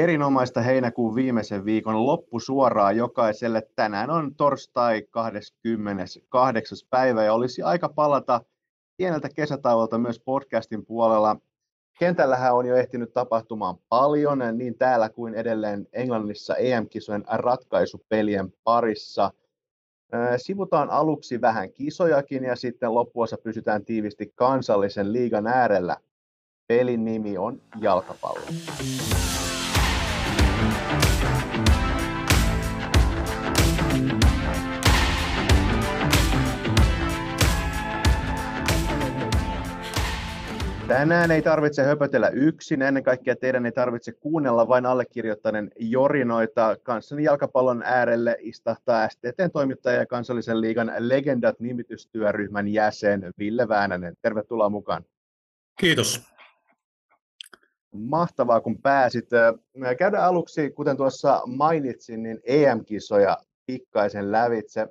Erinomaista heinäkuun viimeisen viikon loppusuoraa jokaiselle. Tänään on torstai 28. päivä ja olisi aika palata pieneltä kesätauolta myös podcastin puolella. Kentällähän on jo ehtinyt tapahtumaan paljon niin täällä kuin edelleen Englannissa EM-kisojen ratkaisupelien parissa. Sivutaan aluksi vähän kisojakin ja sitten loppuosa pysytään tiivisti kansallisen liigan äärellä. Pelin nimi on jalkapallo. Tänään ei tarvitse höpötellä yksin, ennen kaikkea teidän ei tarvitse kuunnella vain allekirjoittaneen jorinoita. Kanssani jalkapallon äärelle istahtaa STTn toimittaja ja kansallisen liigan legendat nimitystyöryhmän jäsen Ville Väänänen. Tervetuloa mukaan. Kiitos. Mahtavaa, kun pääsit. Käydään aluksi, kuten tuossa mainitsin, niin EM-kisoja pikkaisen lävitse.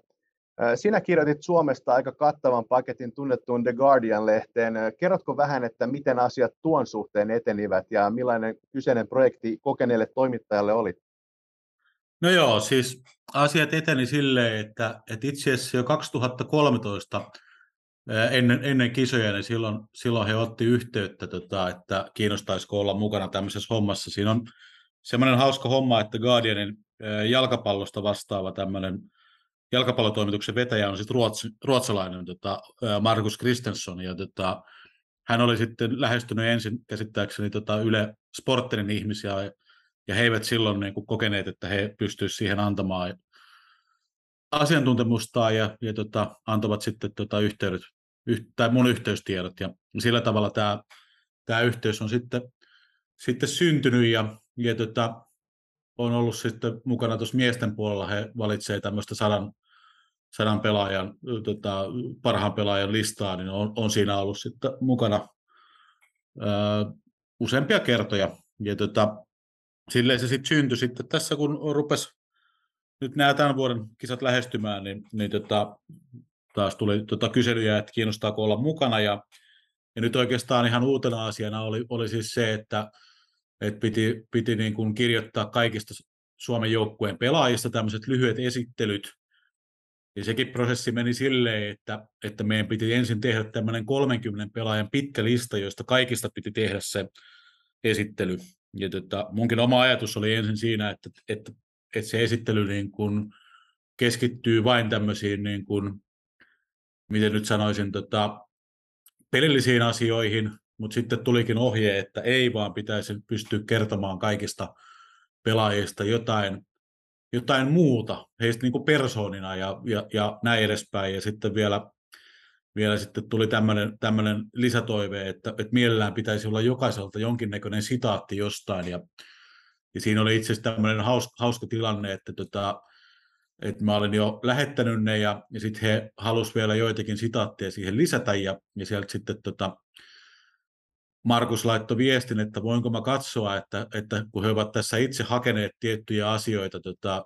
Sinä kirjoitit Suomesta aika kattavan paketin tunnettuun The Guardian-lehteen. Kerrotko vähän, että miten asiat tuon suhteen etenivät ja millainen kyseinen projekti kokeneelle toimittajalle oli? No joo, siis asiat eteni silleen, että, että itse asiassa jo 2013 ennen, ennen kisoja, niin silloin, silloin he otti yhteyttä, tota, että kiinnostaisiko olla mukana tämmöisessä hommassa. Siinä on semmoinen hauska homma, että Guardianin jalkapallosta vastaava tämmöinen jalkapallotoimituksen vetäjä on sitten ruots, ruotsalainen tota, Markus Kristensson, ja tota, hän oli sitten lähestynyt ensin käsittääkseni tota Yle Sportterin ihmisiä, ja he eivät silloin niin kuin kokeneet, että he pystyisivät siihen antamaan asiantuntemustaan, ja, ja tota, antavat sitten tota yhteydet, yh, tai mun yhteystiedot, ja sillä tavalla tämä, tämä yhteys on sitten, sitten syntynyt, ja, ja tota, on ollut sitten mukana tuossa miesten puolella, he valitsevat tämmöistä sadan sadan pelaajan, tota, parhaan pelaajan listaa, niin on, on siinä ollut sitten mukana ää, useampia kertoja. Ja tota, silleen se sitten syntyi sitten tässä, kun rupesi nyt nämä tämän vuoden kisat lähestymään, niin, niin tota, taas tuli tota kyselyjä, että kiinnostaako olla mukana. Ja, ja nyt oikeastaan ihan uutena asiana oli, oli siis se, että, että piti, piti niin kuin kirjoittaa kaikista Suomen joukkueen pelaajista tämmöiset lyhyet esittelyt, ja sekin prosessi meni silleen, että, että meidän piti ensin tehdä tämmöinen 30 pelaajan pitkä lista, joista kaikista piti tehdä se esittely. Ja tota, munkin oma ajatus oli ensin siinä, että, että, että se esittely niin kuin keskittyy vain tämmöisiin, niin kuin, miten nyt sanoisin, tota, pelillisiin asioihin, mutta sitten tulikin ohje, että ei vaan pitäisi pystyä kertomaan kaikista pelaajista jotain jotain muuta heistä niin kuin persoonina ja, ja, ja näin edespäin. Ja sitten vielä, vielä sitten tuli tämmöinen lisätoive, että, että mielellään pitäisi olla jokaiselta jonkinnäköinen sitaatti jostain. Ja, ja siinä oli itse asiassa tämmöinen hauska, hauska tilanne, että, tota, että mä olin jo lähettänyt ne ja, ja sitten he halusivat vielä joitakin sitaatteja siihen lisätä ja, ja sieltä sitten tota, Markus laittoi viestin, että voinko mä katsoa, että, että kun he ovat tässä itse hakeneet tiettyjä asioita tota,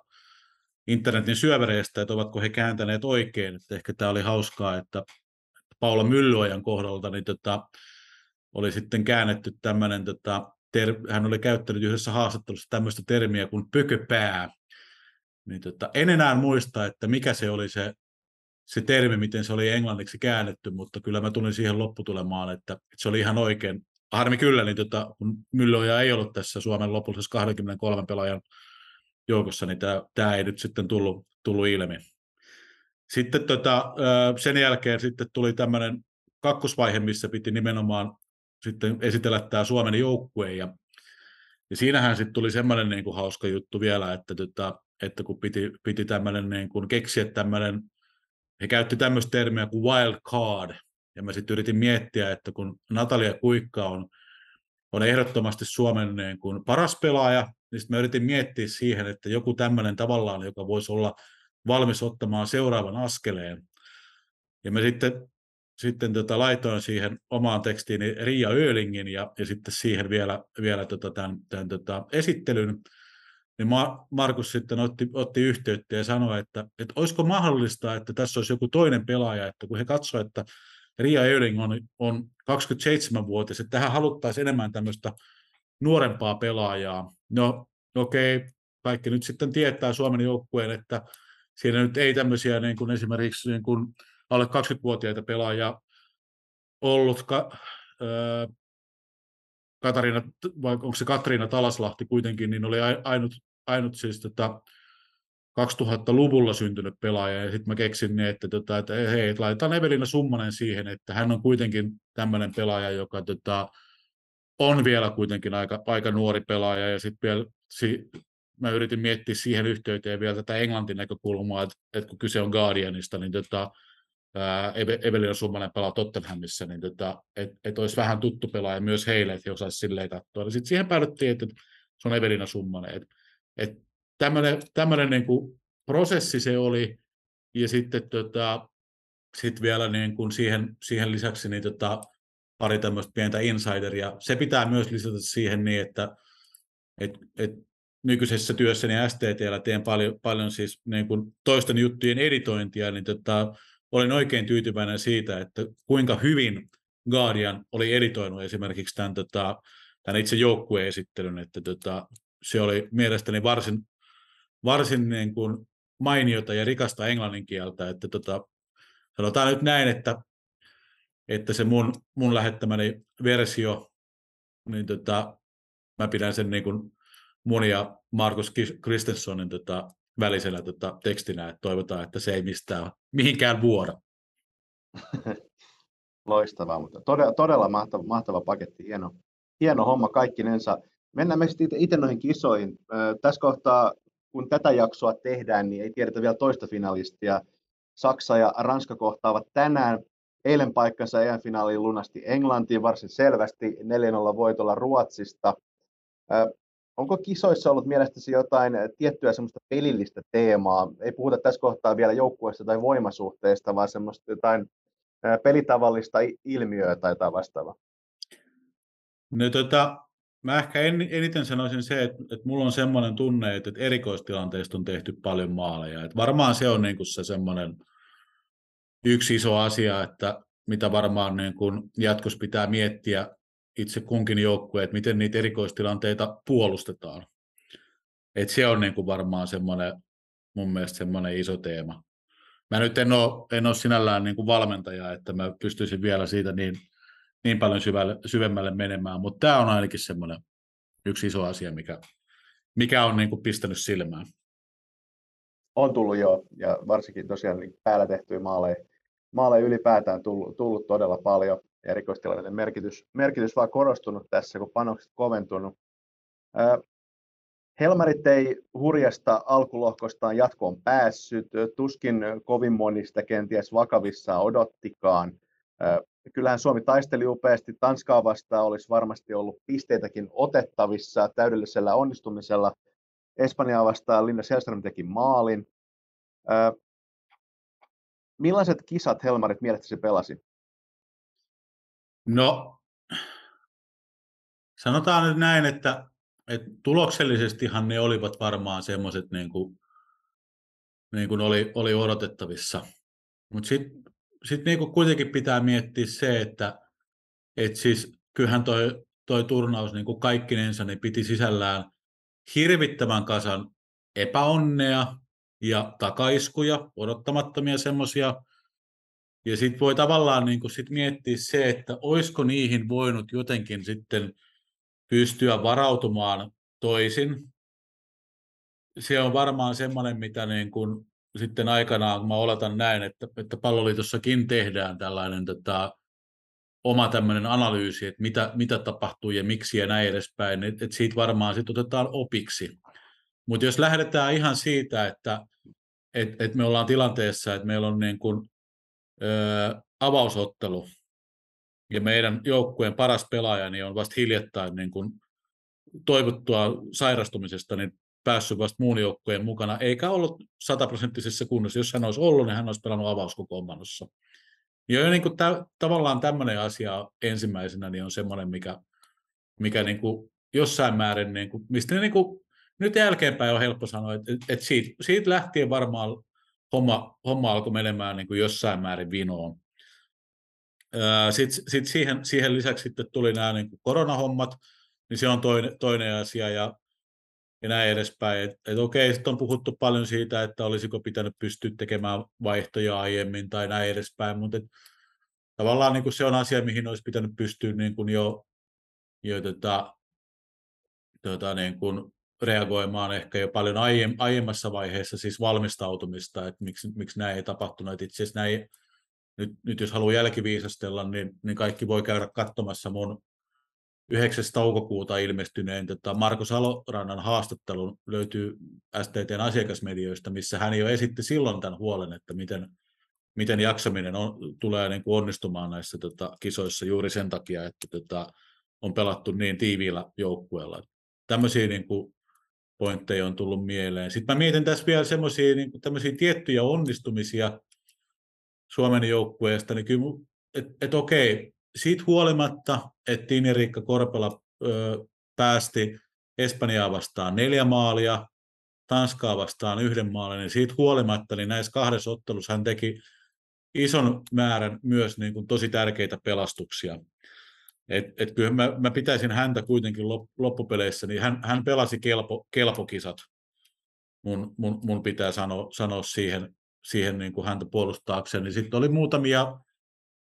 internetin syövereistä, että ovatko he kääntäneet oikein. Että ehkä tämä oli hauskaa, että Paula Myllyajan kohdalta niin tota, oli sitten käännetty tämmöinen, tota, ter, hän oli käyttänyt yhdessä haastattelussa tämmöistä termiä kuin pököpää. Niin tota, en enää muista, että mikä se oli se se termi, miten se oli englanniksi käännetty, mutta kyllä mä tulin siihen lopputulemaan, että, että se oli ihan oikein. Harmi kyllä, niin tota, kun Myllöjä ei ollut tässä Suomen lopullisessa 23 pelaajan joukossa, niin tämä, ei nyt sitten tullut, tullut ilmi. Sitten tota, sen jälkeen sitten tuli tämmöinen kakkosvaihe, missä piti nimenomaan sitten esitellä tämä Suomen joukkue, ja, ja siinähän sitten tuli semmoinen niin kuin hauska juttu vielä, että, tota, että kun piti, piti tämmöinen niin kuin keksiä tämmöinen he käytti tämmöistä termiä kuin wild card, ja mä sitten yritin miettiä, että kun Natalia Kuikka on, on ehdottomasti Suomen niin kuin paras pelaaja, niin sitten mä yritin miettiä siihen, että joku tämmöinen tavallaan, joka voisi olla valmis ottamaan seuraavan askeleen. Ja mä sitten, sitten tota, laitoin siihen omaan tekstiin Ria Öölingin ja, ja sitten siihen vielä, vielä tota, tämän, tämän tota, esittelyn niin Markus sitten otti, otti yhteyttä ja sanoi, että, että olisiko mahdollista, että tässä olisi joku toinen pelaaja, että kun he katsoivat, että Ria Öling on, on 27-vuotias, että tähän haluttaisiin enemmän tämmöistä nuorempaa pelaajaa. No okei, okay, kaikki nyt sitten tietää Suomen joukkueen, että siinä nyt ei tämmöisiä niin kuin esimerkiksi niin kuin alle 20-vuotiaita pelaajia ollut. Ka, ää, Katariina, vai onko se Katriina Talaslahti kuitenkin, niin oli ainut, ainut siis tota, 2000-luvulla syntynyt pelaaja, ja sitten mä keksin, niin, että, tota, että hei, että laitetaan Evelina Summanen siihen, että hän on kuitenkin tämmöinen pelaaja, joka tota, on vielä kuitenkin aika, aika nuori pelaaja, ja sitten vielä si, mä yritin miettiä siihen yhteyteen vielä tätä englantin näkökulmaa, että, että kun kyse on Guardianista, niin tota, Evelina Summanen pelaa Tottenhamissa, niin tota, että et olisi vähän tuttu pelaaja myös heille, että he osaisivat silleen katsoa. Ja sitten siihen päädyttiin, että se on Evelina Summanen. Et, et tämmöinen, tämmöinen niin kuin prosessi se oli, ja sitten tota, sit vielä niin kuin siihen, siihen lisäksi niin tota, pari tämmöistä pientä insideria. Se pitää myös lisätä siihen niin, että et, et nykyisessä työssäni STTllä teen paljon, paljon siis niin kuin toisten juttujen editointia, niin tota, olin oikein tyytyväinen siitä, että kuinka hyvin Guardian oli editoinut esimerkiksi tämän, tota, tämän itse joukkueesittelyn, että tota, se oli mielestäni varsin, varsin niin kuin mainiota ja rikasta englannin kieltä, että tota, sanotaan nyt näin, että, että se mun, mun lähettämäni versio, niin tota, mä pidän sen niin kuin mun ja Markus Kristensonin tota, välisellä tota, tekstinä, että toivotaan, että se ei mistään mihinkään vuoda. Loistavaa, mutta todella, todella mahtava, mahtava paketti, hieno, hieno homma kaikkinensa. Mennään me sitten itse noihin kisoihin. Tässä kohtaa, kun tätä jaksoa tehdään, niin ei tiedetä vielä toista finalistia. Saksa ja Ranska kohtaavat tänään. Eilen paikkansa EM-finaaliin lunasti Englantiin varsin selvästi 4-0 voitolla Ruotsista. Onko kisoissa ollut mielestäsi jotain tiettyä semmoista pelillistä teemaa? Ei puhuta tässä kohtaa vielä joukkueesta tai voimasuhteesta, vaan semmoista jotain pelitavallista ilmiöä tai jotain vastaavaa. No tota, mä ehkä en, eniten sanoisin se, että, että mulla on semmoinen tunne, että, että erikoistilanteista on tehty paljon maaleja. Että varmaan se on niin kuin se semmoinen yksi iso asia, että mitä varmaan niin kuin jatkossa pitää miettiä itse kunkin joukkue, että miten niitä erikoistilanteita puolustetaan. Et se on niin kuin varmaan semmoinen, mun mielestä semmoinen iso teema. Mä nyt en ole, en ole sinällään niin kuin valmentaja, että mä pystyisin vielä siitä niin, niin paljon syvälle, syvemmälle menemään, mutta tämä on ainakin semmoinen yksi iso asia, mikä, mikä on niin kuin pistänyt silmään. On tullut jo, ja varsinkin tosiaan niin päällä tehtyjä maaleja, maaleja ylipäätään tullut, tullut todella paljon erikoistilanteiden merkitys, merkitys vaan korostunut tässä, kun panokset koventunut. Helmarit ei hurjasta alkulohkostaan jatkoon päässyt, tuskin kovin monista kenties vakavissa odottikaan. Kyllähän Suomi taisteli upeasti, Tanskaa vastaan olisi varmasti ollut pisteitäkin otettavissa täydellisellä onnistumisella. Espanjaa vastaan Linda Selström teki maalin. Millaiset kisat Helmarit mielestäsi pelasi? No, sanotaan nyt näin, että, että tuloksellisestihan ne olivat varmaan semmoiset, niin kuin, niin kuin oli, oli odotettavissa. Mutta sitten sit niin kuin kuitenkin pitää miettiä se, että et siis kyllähän toi, toi turnaus niin kuin kaikkinensa niin piti sisällään hirvittävän kasan epäonnea ja takaiskuja, odottamattomia semmoisia ja sitten voi tavallaan niin kuin sit miettiä se, että olisiko niihin voinut jotenkin sitten pystyä varautumaan toisin. Se on varmaan semmoinen, mitä niin kuin sitten aikanaan, kun mä oletan näin, että, että palloliitossakin tehdään tällainen tota, oma tämmöinen analyysi, että mitä, mitä tapahtuu ja miksi ja näin edespäin, että, että siitä varmaan sitten otetaan opiksi. Mutta jos lähdetään ihan siitä, että et, et me ollaan tilanteessa, että meillä on niin kuin avausottelu. Ja meidän joukkueen paras pelaaja niin on vasta hiljattain niin kuin toivottua sairastumisesta niin päässyt vasta muun joukkueen mukana, eikä ollut sataprosenttisessa kunnossa. Jos hän olisi ollut, niin hän olisi pelannut avauskokoonpanossa. Ja niin kuin tä, tavallaan tämmöinen asia ensimmäisenä niin on semmoinen, mikä, mikä niin kuin jossain määrin, niin kuin, mistä niin kuin, nyt jälkeenpäin on helppo sanoa, että, että siitä, siitä lähtien varmaan homma, homma alkoi menemään niin kuin jossain määrin vinoon. Sitten sit siihen, siihen lisäksi sitten tuli nämä niin kuin koronahommat, niin se on toinen, toinen asia ja, ja näin edespäin. Et, et okei, sitten on puhuttu paljon siitä, että olisiko pitänyt pystyä tekemään vaihtoja aiemmin tai näin edespäin, mutta tavallaan niin se on asia, mihin olisi pitänyt pystyä niin kuin jo, jo tota, tota, niin kuin reagoimaan ehkä jo paljon aiem, aiemmassa vaiheessa siis valmistautumista, että miksi, miksi näin ei tapahtunut. Itse asiassa näin, nyt, nyt jos haluaa jälkiviisastella, niin, niin kaikki voi käydä katsomassa mun 9. toukokuuta ilmestyneen tota Marko Salorannan haastattelun löytyy STTn asiakasmedioista, missä hän jo esitti silloin tämän huolen, että miten, miten jaksaminen on, tulee niin kuin onnistumaan näissä tota, kisoissa juuri sen takia, että tota, on pelattu niin tiiviillä joukkueella. Tämmöisiä niin kuin, pointteja on tullut mieleen. Sitten mä mietin tässä vielä semmoisia niin tiettyjä onnistumisia Suomen joukkueesta, niin kyllä, että et okei, siitä huolimatta, että Tini Riikka Korpela ö, päästi Espanjaa vastaan neljä maalia, Tanskaa vastaan yhden maalin, niin siitä huolimatta niin näissä kahdessa ottelussa hän teki ison määrän myös niin kuin tosi tärkeitä pelastuksia. Et, et kyllä mä, mä pitäisin häntä kuitenkin loppupeleissä, niin hän, hän pelasi kelpo, kelpokisat. Mun, mun, mun pitää sanoa, sanoa siihen, siihen niin kuin häntä puolustaakseen. Niin sitten oli muutamia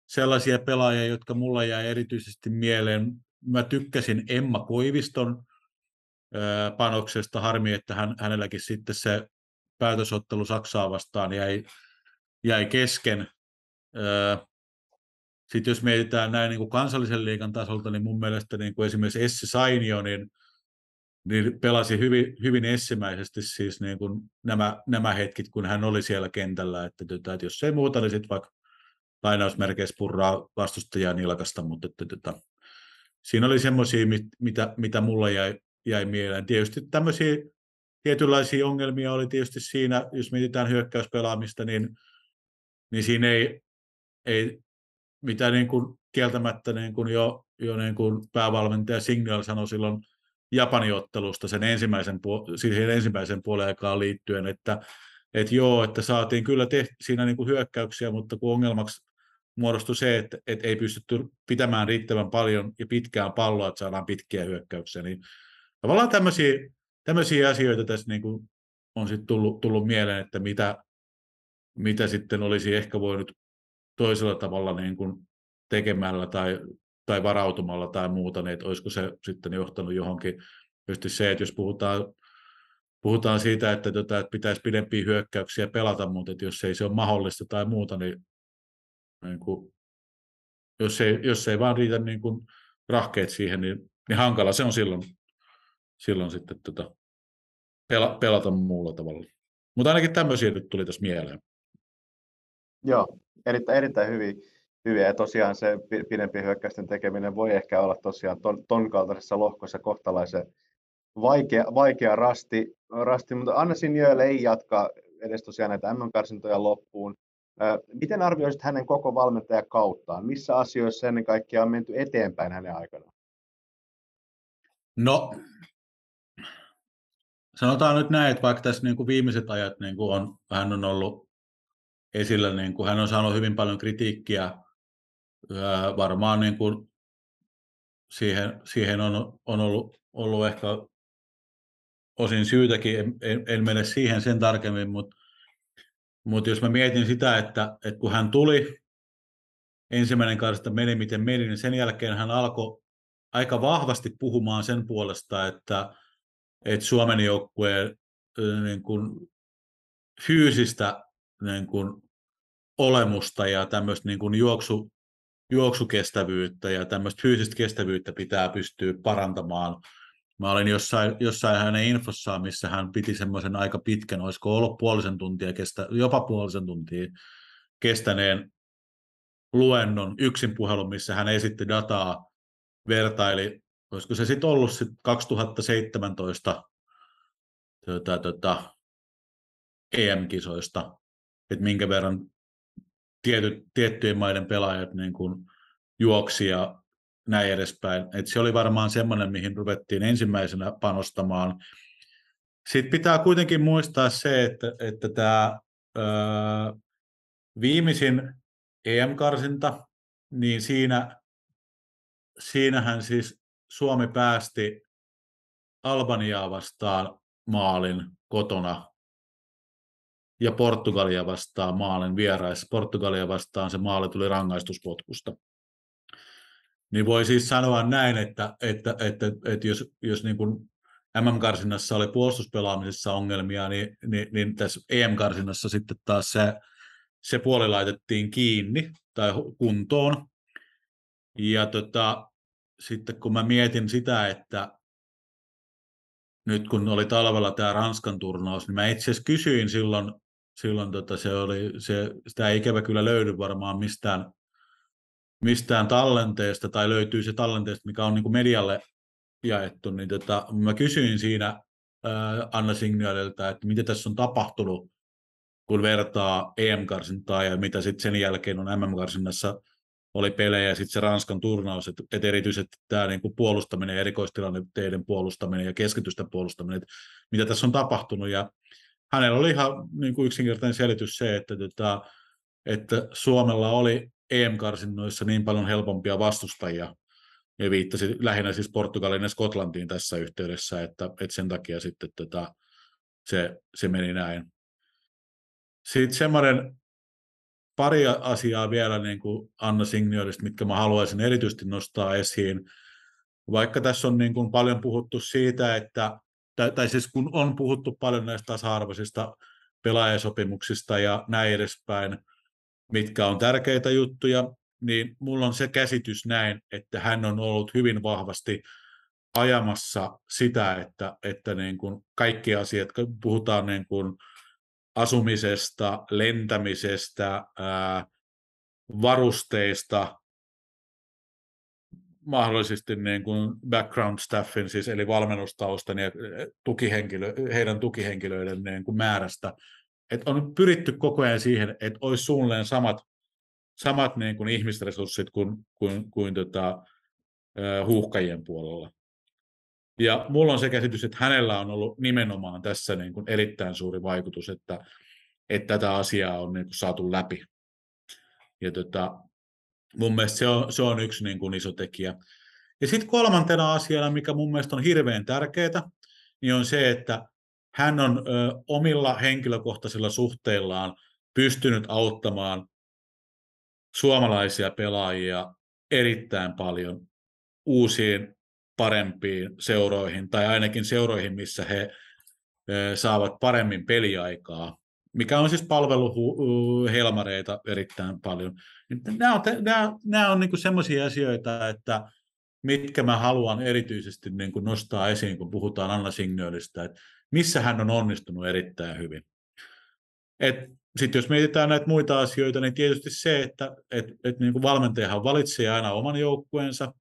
sellaisia pelaajia, jotka mulla jäi erityisesti mieleen. Mä tykkäsin Emma Koiviston panoksesta. Harmi, että hän, hänelläkin sitten se päätösottelu Saksaa vastaan jäi, jäi kesken. Sitten jos mietitään näin niin kuin kansallisen liikan tasolta, niin mun mielestä niin kuin esimerkiksi Essi Sainio, niin, niin pelasi hyvin, hyvin essimäisesti siis niin kuin nämä, nämä hetket, kun hän oli siellä kentällä. Että, että, että jos ei muuta, niin sitten vaikka lainausmerkeissä purraa vastustajaa nilkasta, mutta että, että, siinä oli semmoisia, mit, mitä, mitä mulla jäi, jäi mieleen. Tietysti tämmöisiä tietynlaisia ongelmia oli tietysti siinä, jos mietitään hyökkäyspelaamista, niin, niin siinä ei, ei mitä niin kuin kieltämättä niin kuin jo, jo niin kuin päävalmentaja Signal sanoi silloin Japanin ottelusta sen ensimmäisen, siihen ensimmäisen puolen aikaan liittyen, että, että joo, että saatiin kyllä tehty siinä niin kuin hyökkäyksiä, mutta kun ongelmaksi muodostui se, että, että ei pystytty pitämään riittävän paljon ja pitkään palloa, että saadaan pitkiä hyökkäyksiä, niin tavallaan tämmöisiä, tämmöisiä asioita tässä niin kuin on sitten tullut, tullut mieleen, että mitä, mitä sitten olisi ehkä voinut toisella tavalla niin kuin tekemällä tai, tai varautumalla tai muuta, niin että olisiko se sitten johtanut johonkin, just se, että jos puhutaan, puhutaan siitä, että, tota, että pitäisi pidempiä hyökkäyksiä pelata, mutta että jos ei se ole mahdollista tai muuta, niin, niin kuin, jos, ei, jos ei vaan riitä niin kuin rahkeet siihen, niin, niin hankala se on silloin, silloin sitten tota, pela, pelata muulla tavalla. Mutta ainakin tämmöisiä nyt tuli tässä mieleen. Joo, erittäin, erittäin hyvin, hyviä. Ja tosiaan se pidempi hyökkäysten tekeminen voi ehkä olla tosiaan ton, ton kaltaisessa lohkossa kohtalaisen vaikea, vaikea rasti, rasti, mutta Anna Sinjölle ei jatka edes tosiaan näitä MM-karsintoja loppuun. Miten arvioisit hänen koko valmentajakauttaan? Missä asioissa ennen kaikkea on menty eteenpäin hänen aikanaan? No, sanotaan nyt näin, että vaikka tässä niin kuin viimeiset ajat niin kuin on, hän on ollut esillä, niin kuin hän on saanut hyvin paljon kritiikkiä. Varmaan niin kuin siihen, siihen on, on ollut, ollut ehkä osin syytäkin, en, en, en mene siihen sen tarkemmin, mutta, mutta jos mä mietin sitä, että, että kun hän tuli, ensimmäinen karsista meni miten meni, niin sen jälkeen hän alkoi aika vahvasti puhumaan sen puolesta, että, että Suomen joukkueen niin kuin fyysistä niin kuin olemusta ja tämmöistä niin kuin juoksu, juoksukestävyyttä ja tämmöistä fyysistä kestävyyttä pitää pystyä parantamaan. Mä olin jossain, jossain hänen infossaan, missä hän piti semmoisen aika pitkän, olisiko ollut puolisen tuntia, kestä, jopa puolisen tuntia kestäneen luennon, yksin puhelun, missä hän esitti dataa, vertaili, olisiko se sitten ollut sit 2017 tota, tota, EM-kisoista, että minkä verran tietyt, tiettyjen maiden pelaajat niin kuin juoksi ja näin edespäin. Et se oli varmaan semmoinen, mihin ruvettiin ensimmäisenä panostamaan. Sitten pitää kuitenkin muistaa se, että, että tämä öö, viimeisin EM-karsinta, niin siinä, siinähän siis Suomi päästi Albaniaa vastaan maalin kotona ja Portugalia vastaan maalin vieraissa. Portugalia vastaan se maali tuli rangaistuspotkusta. Niin voi siis sanoa näin, että, että, että, että jos, jos niin kuin MM-karsinnassa oli puolustuspelaamisessa ongelmia, niin, niin, niin tässä EM-karsinnassa sitten taas se, se puoli laitettiin kiinni tai kuntoon. Ja tota, sitten kun mä mietin sitä, että nyt kun oli talvella tämä Ranskan turnaus, niin mä itse asiassa kysyin silloin, silloin tota se oli, se, sitä ei ikävä kyllä löydy varmaan mistään, mistään tallenteesta, tai löytyy se tallenteesta, mikä on niin kuin medialle jaettu, niin tota, mä kysyin siinä ää, Anna Signialilta, että mitä tässä on tapahtunut, kun vertaa EM-karsintaa ja mitä sitten sen jälkeen on MM-karsinnassa oli pelejä ja sitten se Ranskan turnaus, että et erityisesti tämä niinku puolustaminen, erikoistilanteiden puolustaminen ja keskitysten puolustaminen, että mitä tässä on tapahtunut. Ja hänellä oli ihan niinku yksinkertainen selitys se, että, tota, että Suomella oli EM-karsinnoissa niin paljon helpompia vastustajia, ja viittasi lähinnä siis Portugalin ja Skotlantiin tässä yhteydessä, että, että sen takia sitten tota, se, se meni näin. Sitten semmoinen pari asiaa vielä niin kuin Anna Signiorista, mitkä mä haluaisin erityisesti nostaa esiin. Vaikka tässä on niin kuin paljon puhuttu siitä, että, tai, tai siis kun on puhuttu paljon näistä tasa-arvoisista pelaajasopimuksista ja näin edespäin, mitkä on tärkeitä juttuja, niin mulla on se käsitys näin, että hän on ollut hyvin vahvasti ajamassa sitä, että, että niin kuin kaikki asiat, puhutaan niin kuin asumisesta, lentämisestä, ää, varusteista, mahdollisesti niin kuin background staffin, siis eli valmennustaustan ja tukihenkilö, heidän tukihenkilöiden niin kuin määrästä. Et on pyritty koko ajan siihen, että olisi suunnilleen samat, samat niin kuin ihmisresurssit kuin, kuin, kuin tota, huuhkajien puolella. Ja mulla on se käsitys, että hänellä on ollut nimenomaan tässä niin kuin erittäin suuri vaikutus, että, että tätä asiaa on niin kuin saatu läpi. Ja tota, mun mielestä se on, se on yksi niin kuin iso tekijä. Ja sitten kolmantena asiana, mikä mun mielestä on hirveän tärkeää, niin on se, että hän on ö, omilla henkilökohtaisilla suhteillaan pystynyt auttamaan suomalaisia pelaajia erittäin paljon uusiin parempiin seuroihin, tai ainakin seuroihin, missä he saavat paremmin peliaikaa, mikä on siis palvelu helmareita erittäin paljon. Nämä on, nämä, nämä on niin semmoisia asioita, että mitkä mä haluan erityisesti niin kuin nostaa esiin, kun puhutaan Anna Signölistä, että missä hän on onnistunut erittäin hyvin. Sitten jos mietitään näitä muita asioita, niin tietysti se, että et, et niin kuin valmentajahan valitsee aina oman joukkueensa,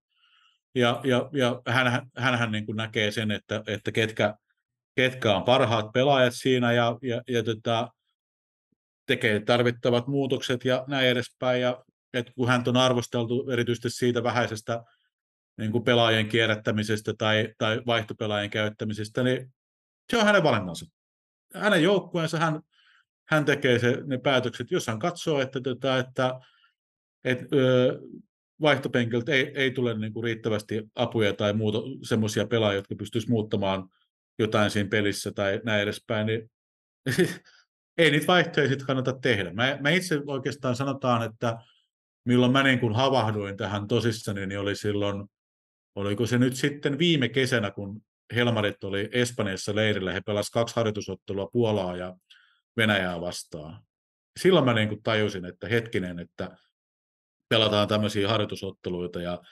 ja, ja, ja hän, hänhän niin kuin näkee sen, että, että ketkä, ketkä on parhaat pelaajat siinä ja, ja, ja tota, tekee tarvittavat muutokset ja näin edespäin. Ja että kun hän on arvosteltu erityisesti siitä vähäisestä niin kuin pelaajien kierrättämisestä tai, tai vaihtopelaajien käyttämisestä, niin se on hänen valinnansa. Hänen joukkueensa hän, hän tekee se, ne päätökset, jos hän katsoo, että, että, että, että vaihtopenkiltä ei, ei tule niin kuin riittävästi apuja tai muuta semmoisia pelaajia, jotka pystyisivät muuttamaan jotain siinä pelissä tai näin edespäin, niin ei niitä vaihtoehtoja kannata tehdä. Mä, mä itse oikeastaan sanotaan, että milloin mä niin kuin havahduin tähän tosissani, niin oli silloin, oliko se nyt sitten viime kesänä, kun Helmarit oli Espanjassa leirillä, he pelasivat kaksi harjoitusottelua Puolaa ja Venäjää vastaan. Silloin mä niin kuin tajusin, että hetkinen, että pelataan tämmöisiä harjoitusotteluita ja,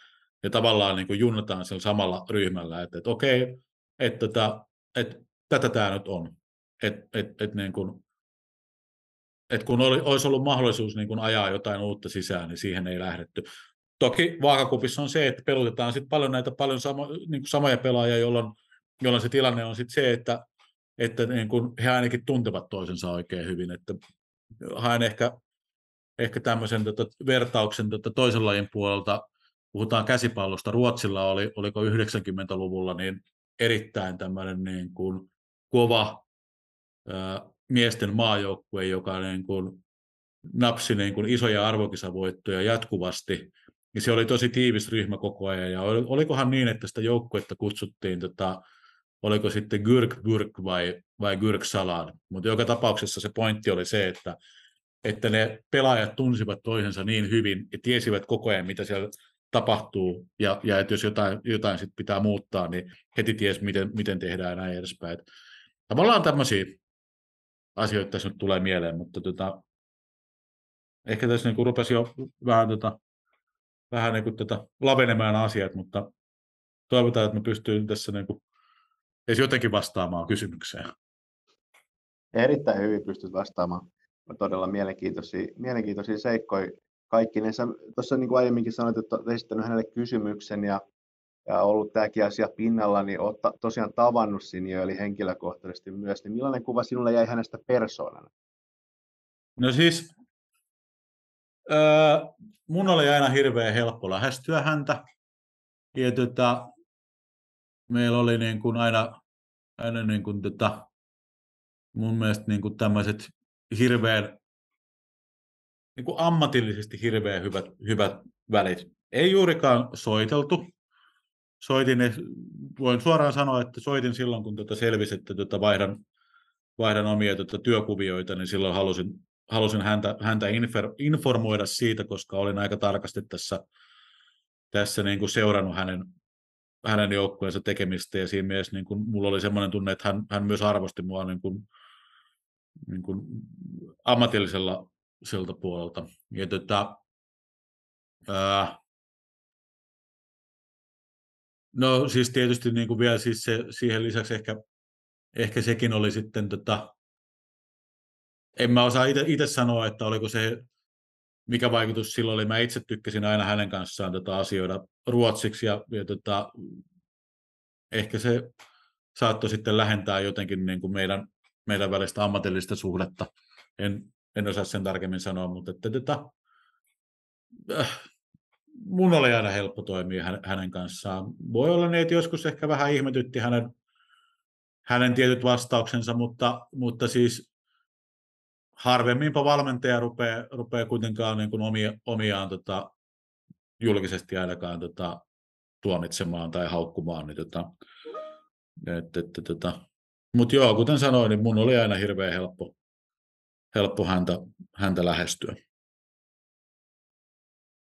ja tavallaan niin kuin junnataan sillä samalla ryhmällä, että, että okei, että, tota, että, että tätä tämä nyt on. Että, että, että, niin kuin, että kun oli, olisi ollut mahdollisuus niin kuin ajaa jotain uutta sisään, niin siihen ei lähdetty. Toki vaakakupissa on se, että pelutetaan sit paljon näitä paljon sama, niin kuin samoja pelaajia, jolloin, jolloin se tilanne on sit se, että, että niin kuin he ainakin tuntevat toisensa oikein hyvin. Että haen ehkä ehkä tämmöisen tota, vertauksen tota, toisen lajin puolelta, puhutaan käsipallosta, Ruotsilla oli, oliko 90-luvulla, niin erittäin tämmöinen niin kuin kova ää, miesten maajoukkue, joka niin kuin napsi niin kuin isoja arvokisavoittoja jatkuvasti, niin se oli tosi tiivis ryhmä koko ajan. Ja olikohan niin, että sitä joukkuetta kutsuttiin, tota, oliko sitten Gürk Gürk vai, vai Gürk Salad. Mutta joka tapauksessa se pointti oli se, että, että ne pelaajat tunsivat toisensa niin hyvin ja tiesivät koko ajan, mitä siellä tapahtuu, ja, ja että jos jotain, jotain sit pitää muuttaa, niin heti ties, miten, meten tehdään ja näin edespäin. Tavallaan tämmöisiä asioita tässä nyt tulee mieleen, mutta tota, ehkä tässä niin rupesi jo vähän, tota, vähän niin kuin tätä lavenemaan asiat, mutta toivotaan, että me pystyy tässä niin kuin edes jotenkin vastaamaan kysymykseen. Erittäin hyvin pystyt vastaamaan. Todella mielenkiintoisia, mielenkiintoisia seikkoja kaikki. Tuossa niin kuin aiemminkin sanoit, että olet esittänyt hänelle kysymyksen ja, ja ollut tämäkin asia pinnalla, niin olet tosiaan tavannut Sinjo, eli henkilökohtaisesti myös. Niin millainen kuva sinulle jäi hänestä persoonana? No siis, äh, mun oli aina hirveän helppo lähestyä häntä. Ja tota, meillä oli niin kuin aina, aina niin kuin tota, mun mielestä niin kuin tämmöiset hirveän niin kuin ammatillisesti hirveän hyvät, hyvät välit. Ei juurikaan soiteltu. Soitin, voin suoraan sanoa, että soitin silloin, kun tuota selvisi, että tuota vaihdan, vaihdan omia tuota työkuvioita, niin silloin halusin, halusin häntä, häntä infer, informoida siitä, koska olin aika tarkasti tässä, tässä niin kuin seurannut hänen, hänen joukkueensa tekemistä, ja siinä mielessä niin kuin, mulla oli semmoinen tunne, että hän, hän myös arvosti mua niin kuin, niin kuin ammatillisella siltä puolelta. Ja tota, ää, no siis tietysti niin kuin vielä siis se, siihen lisäksi ehkä, ehkä sekin oli sitten, tota, en mä osaa itse sanoa, että oliko se, mikä vaikutus sillä oli. Mä itse tykkäsin aina hänen kanssaan tota, asioida ruotsiksi ja, ja tota, ehkä se saattoi sitten lähentää jotenkin niin kuin meidän, meidän välistä ammatillista suhdetta. En, en osaa sen tarkemmin sanoa, mutta että, että, äh, mun oli aina helppo toimia hänen kanssaan. Voi olla niin, että joskus ehkä vähän ihmetytti hänen, hänen tietyt vastauksensa, mutta, mutta siis harvemminpa valmentaja rupeaa, rupeaa kuitenkaan niin kuin omia, omiaan tota, julkisesti ainakaan tota, tuomitsemaan tai haukkumaan. Niin, tota, et, et, tota. Mutta joo, kuten sanoin, niin mun oli aina hirveän helppo, helppo häntä, häntä lähestyä.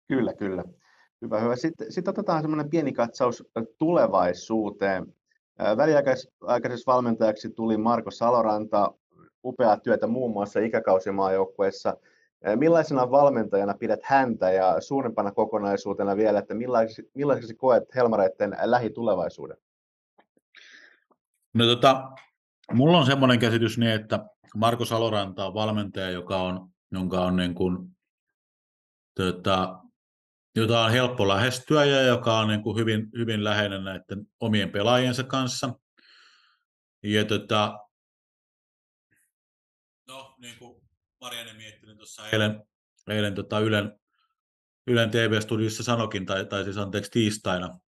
Kyllä, kyllä. Hyvä, hyvä. Sitten, sitten otetaan semmoinen pieni katsaus tulevaisuuteen. Väliaikaisessa valmentajaksi tuli Marko Saloranta, upeaa työtä muun muassa ikäkausimaajoukkueessa. Millaisena valmentajana pidät häntä ja suurempana kokonaisuutena vielä, että millaiseksi, millaiseksi koet Helmareiden lähitulevaisuuden? No tota, mulla on semmoinen käsitys niin, että Marko Saloranta on valmentaja, joka on, jonka on niin kuin, tota, jota on helppo lähestyä ja joka on niin kuin hyvin, hyvin läheinen näiden omien pelaajiensa kanssa. Ja tota, Marianne mietti tuossa eilen, eilen tota Ylen, Ylen TV-studiossa sanokin, tai, tai siis anteeksi tiistaina,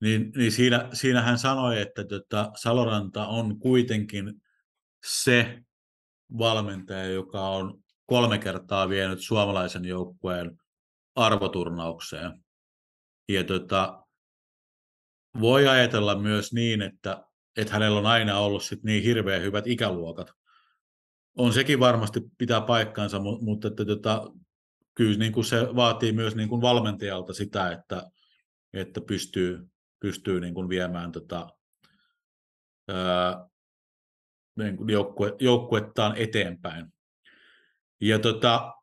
niin, niin siinä, siinä hän sanoi, että tota, Saloranta on kuitenkin se valmentaja, joka on kolme kertaa vienyt suomalaisen joukkueen arvoturnaukseen. Ja tota, voi ajatella myös niin, että, että hänellä on aina ollut sit niin hirveän hyvät ikäluokat. On sekin varmasti pitää paikkansa, mutta että tota, kyllä niin kuin se vaatii myös niin kuin valmentajalta sitä, että, että pystyy, pystyy niin kuin viemään tota, niin kuin joukkue, joukkuettaan eteenpäin. Ja tota,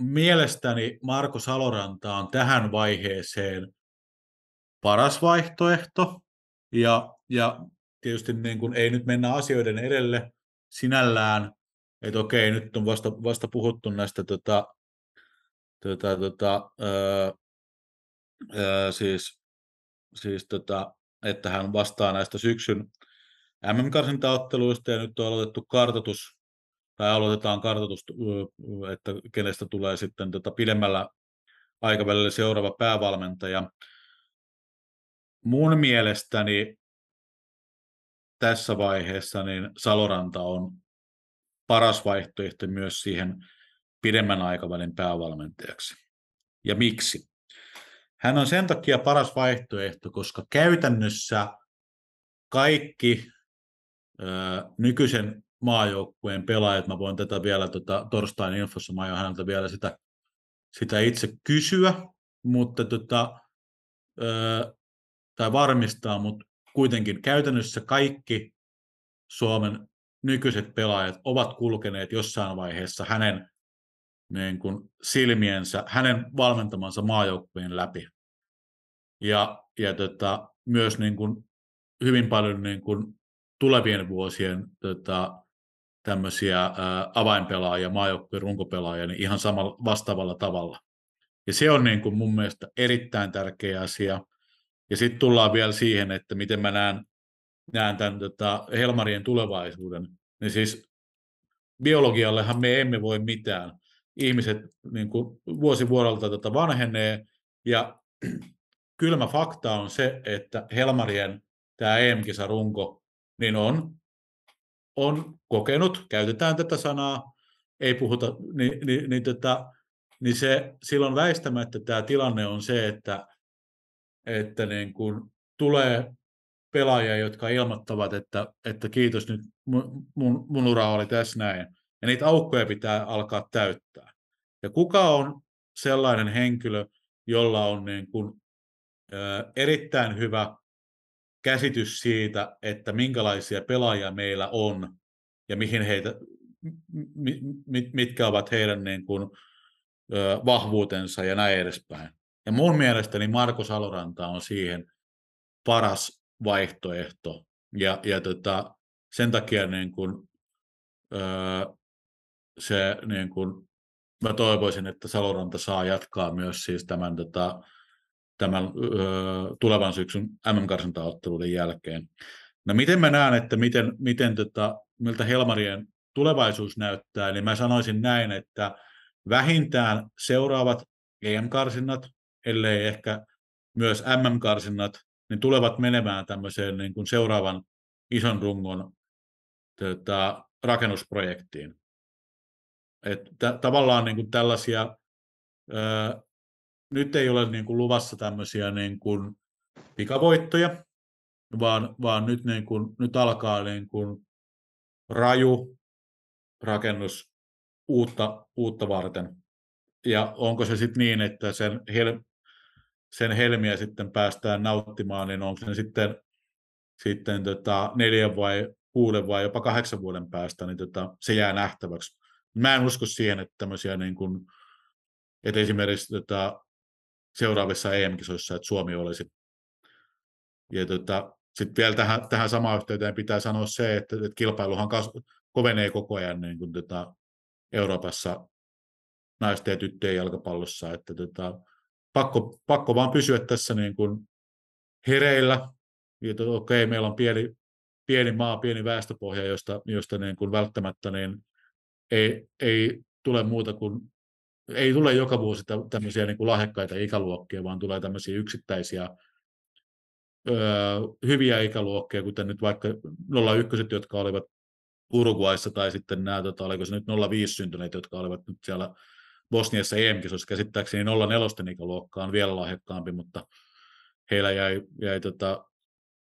mielestäni Marko Saloranta on tähän vaiheeseen paras vaihtoehto. Ja, ja tietysti niin kuin ei nyt mennä asioiden edelle sinällään, että okei, nyt on vasta, vasta puhuttu näistä tota, tota, tota, öö, öö, siis, siis tota, että hän vastaa näistä syksyn MM-karsintaotteluista ja nyt on aloitettu kartoitus, tai aloitetaan kartoitus, että kenestä tulee sitten tota pidemmällä aikavälillä seuraava päävalmentaja. Mun mielestäni tässä vaiheessa niin Saloranta on paras vaihtoehto myös siihen pidemmän aikavälin päävalmentajaksi. ja miksi. Hän on sen takia paras vaihtoehto, koska käytännössä kaikki ö, nykyisen maajoukkueen pelaajat, mä voin tätä vielä tota, torstain infossa, mä aion häneltä vielä sitä, sitä itse kysyä, mutta tota, ö, tai varmistaa, mutta kuitenkin käytännössä kaikki Suomen nykyiset pelaajat ovat kulkeneet jossain vaiheessa hänen niin kuin, silmiensä, hänen valmentamansa maajoukkueen läpi. Ja, ja tota, myös niin kuin, hyvin paljon niin kuin, tulevien vuosien tota, tämmöisiä ää, avainpelaajia, maajoukkueen runkopelaajia, niin ihan samalla vastaavalla tavalla. Ja se on niin kuin mun mielestä erittäin tärkeä asia. Ja sitten tullaan vielä siihen, että miten mä näen, näen tämän tota, Helmarien tulevaisuuden. Niin siis biologiallehan me emme voi mitään. Ihmiset niin kuin vuosi vuodelta tota, vanhenee ja kylmä fakta on se, että Helmarien tämä EM-kisarunko niin on, on kokenut, käytetään tätä sanaa, ei puhuta, niin, niin, niin, tota, niin se, silloin väistämättä tämä tilanne on se, että, että niin kun tulee pelaajia, jotka ilmoittavat, että, että kiitos nyt, mun, mun ura oli tässä näin. Ja niitä aukkoja pitää alkaa täyttää. Ja kuka on sellainen henkilö, jolla on niin kuin, ä, erittäin hyvä käsitys siitä, että minkälaisia pelaajia meillä on ja mihin heitä, mitkä ovat heidän niin kuin, vahvuutensa ja näin edespäin. Ja mun mielestäni Marko Saloranta on siihen paras vaihtoehto. Ja, ja tota, sen takia niin kun, öö, se, niin kun, mä toivoisin, että Saloranta saa jatkaa myös siis tämän, tota, tämän öö, tulevan syksyn MM-karsintaotteluiden jälkeen. No miten mä näen, että miten, miten tota, miltä Helmarien tulevaisuus näyttää, niin mä sanoisin näin, että vähintään seuraavat EM-karsinnat, ellei ehkä myös MM-karsinnat, niin tulevat menemään tämmöiseen niin kuin seuraavan ison rungon tota, rakennusprojektiin. Että tavallaan niin kuin tällaisia, ää, nyt ei ole niin kuin luvassa tämmöisiä niin kuin pikavoittoja, vaan, vaan nyt, niin kuin, nyt alkaa niin kuin raju rakennus uutta, uutta varten. Ja onko se sitten niin, että sen, hel, sen helmiä sitten päästään nauttimaan, niin onko se sitten, sitten tota neljän vai kuuden vai jopa kahdeksan vuoden päästä, niin tota, se jää nähtäväksi. Mä en usko siihen, että tämmöisiä niin kuin, että esimerkiksi tota, seuraavissa EM-kisoissa, että Suomi olisi. Ja tota, sitten vielä tähän, tähän samaan yhteyteen pitää sanoa se, että, että kilpailuhan kas, kovenee koko ajan niin kuin, tota, Euroopassa naisten ja tyttöjen jalkapallossa, että tota, pakko, pakko vaan pysyä tässä niin kuin hereillä, okei, okay, meillä on pieni, pieni maa, pieni väestöpohja, josta, josta niin kuin välttämättä niin ei, ei tule muuta kuin, ei tule joka vuosi tämmöisiä niin kuin lahjakkaita ikäluokkia, vaan tulee tämmöisiä yksittäisiä öö, hyviä ikäluokkia, kuten nyt vaikka 01, jotka olivat Uruguayssa tai sitten nämä, tota, oliko se nyt 05 syntyneet, jotka olivat nyt siellä Bosniassa EM-kisossa, käsittääkseni 04 ikäluokka on vielä lahjakkaampi, mutta heillä jäi, jäi tota,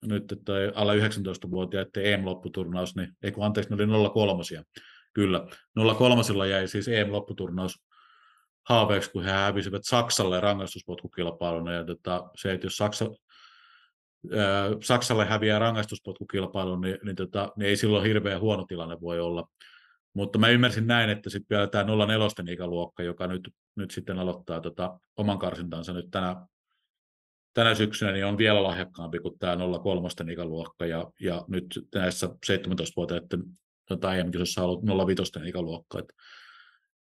nyt toi alle 19-vuotiaiden EM-lopputurnaus, niin ei kun anteeksi, ne oli 03 Kyllä, 03 jäi siis EM-lopputurnaus haaveeksi, kun he hävisivät Saksalle rangaistuspotkukilpailun, ja tota, se, että jos Saksa, Saksalle häviää rangaistuspotkukilpailun, niin, niin, tota, niin ei silloin hirveän huono tilanne voi olla. Mutta mä ymmärsin näin, että sitten vielä tämä 04 ikäluokka, joka nyt, nyt sitten aloittaa tota, oman karsintansa nyt tänä, tänä syksynä, niin on vielä lahjakkaampi kuin tämä 03 ikäluokka. Ja, ja nyt näissä 17-vuotiaiden tota, EM-kisossa on ollut 05 ikäluokka. Et,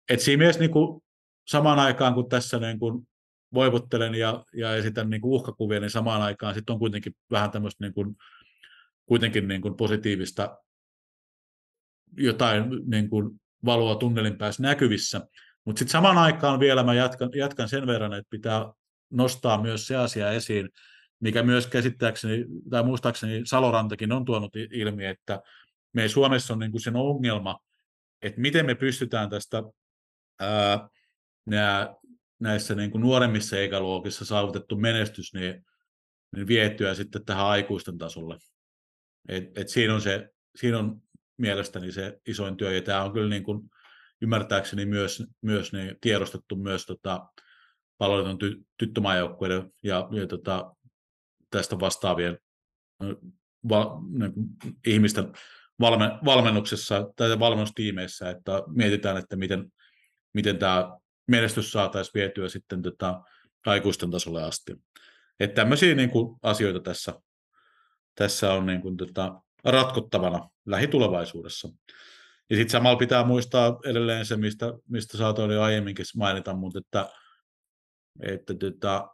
et siinä mielessä niin kuin, samaan aikaan, kun tässä niin kuin, voivottelen ja, ja esitän niin kuin uhkakuvia, niin samaan aikaan sitten on kuitenkin vähän tämmöistä niin kuin, kuitenkin niin kuin positiivista jotain niin kuin valoa tunnelin päässä näkyvissä. Mutta sitten samaan aikaan vielä mä jatkan, jatkan sen verran, että pitää nostaa myös se asia esiin, mikä myös käsittääkseni, tai muistaakseni Salorantakin on tuonut ilmi, että me Suomessa on niin kuin sen ongelma, että miten me pystytään tästä ää, nämä näissä niin kuin nuoremmissa ikäluokissa saavutettu menestys niin, niin vietyä sitten tähän aikuisten tasolle. Et, et siinä, on se, siinä on mielestäni se isoin työ, ja tämä on kyllä niin kuin, ymmärtääkseni myös, myös niin tiedostettu myös tota, palveluton ty, tyttömaajoukkueiden ja, ja tota, tästä vastaavien va, niin kuin, ihmisten valme, valmennuksessa tai valmennustiimeissä, että mietitään, että miten, miten tämä menestys saataisiin vietyä sitten tota, aikuisten tasolle asti. Että tämmöisiä niin kuin, asioita tässä, tässä on niin kuin, tota, ratkottavana lähitulevaisuudessa. Ja sitten samalla pitää muistaa edelleen se, mistä, mistä saatoin jo aiemminkin mainita, mutta että, että tota,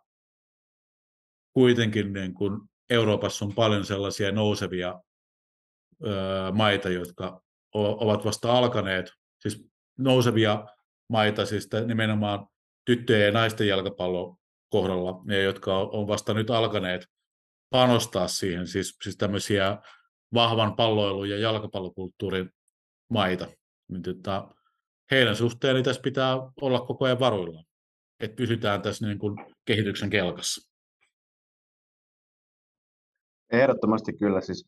kuitenkin niin kun Euroopassa on paljon sellaisia nousevia ö, maita, jotka o, ovat vasta alkaneet, siis nousevia maita, siis nimenomaan tyttöjen ja naisten jalkapallon kohdalla, ne, jotka on vasta nyt alkaneet panostaa siihen, siis, siis tämmöisiä vahvan palloilun ja jalkapallokulttuurin maita, heidän suhteen niin tässä pitää olla koko ajan varuilla, että pysytään tässä niin kuin kehityksen kelkassa. Ehdottomasti kyllä, siis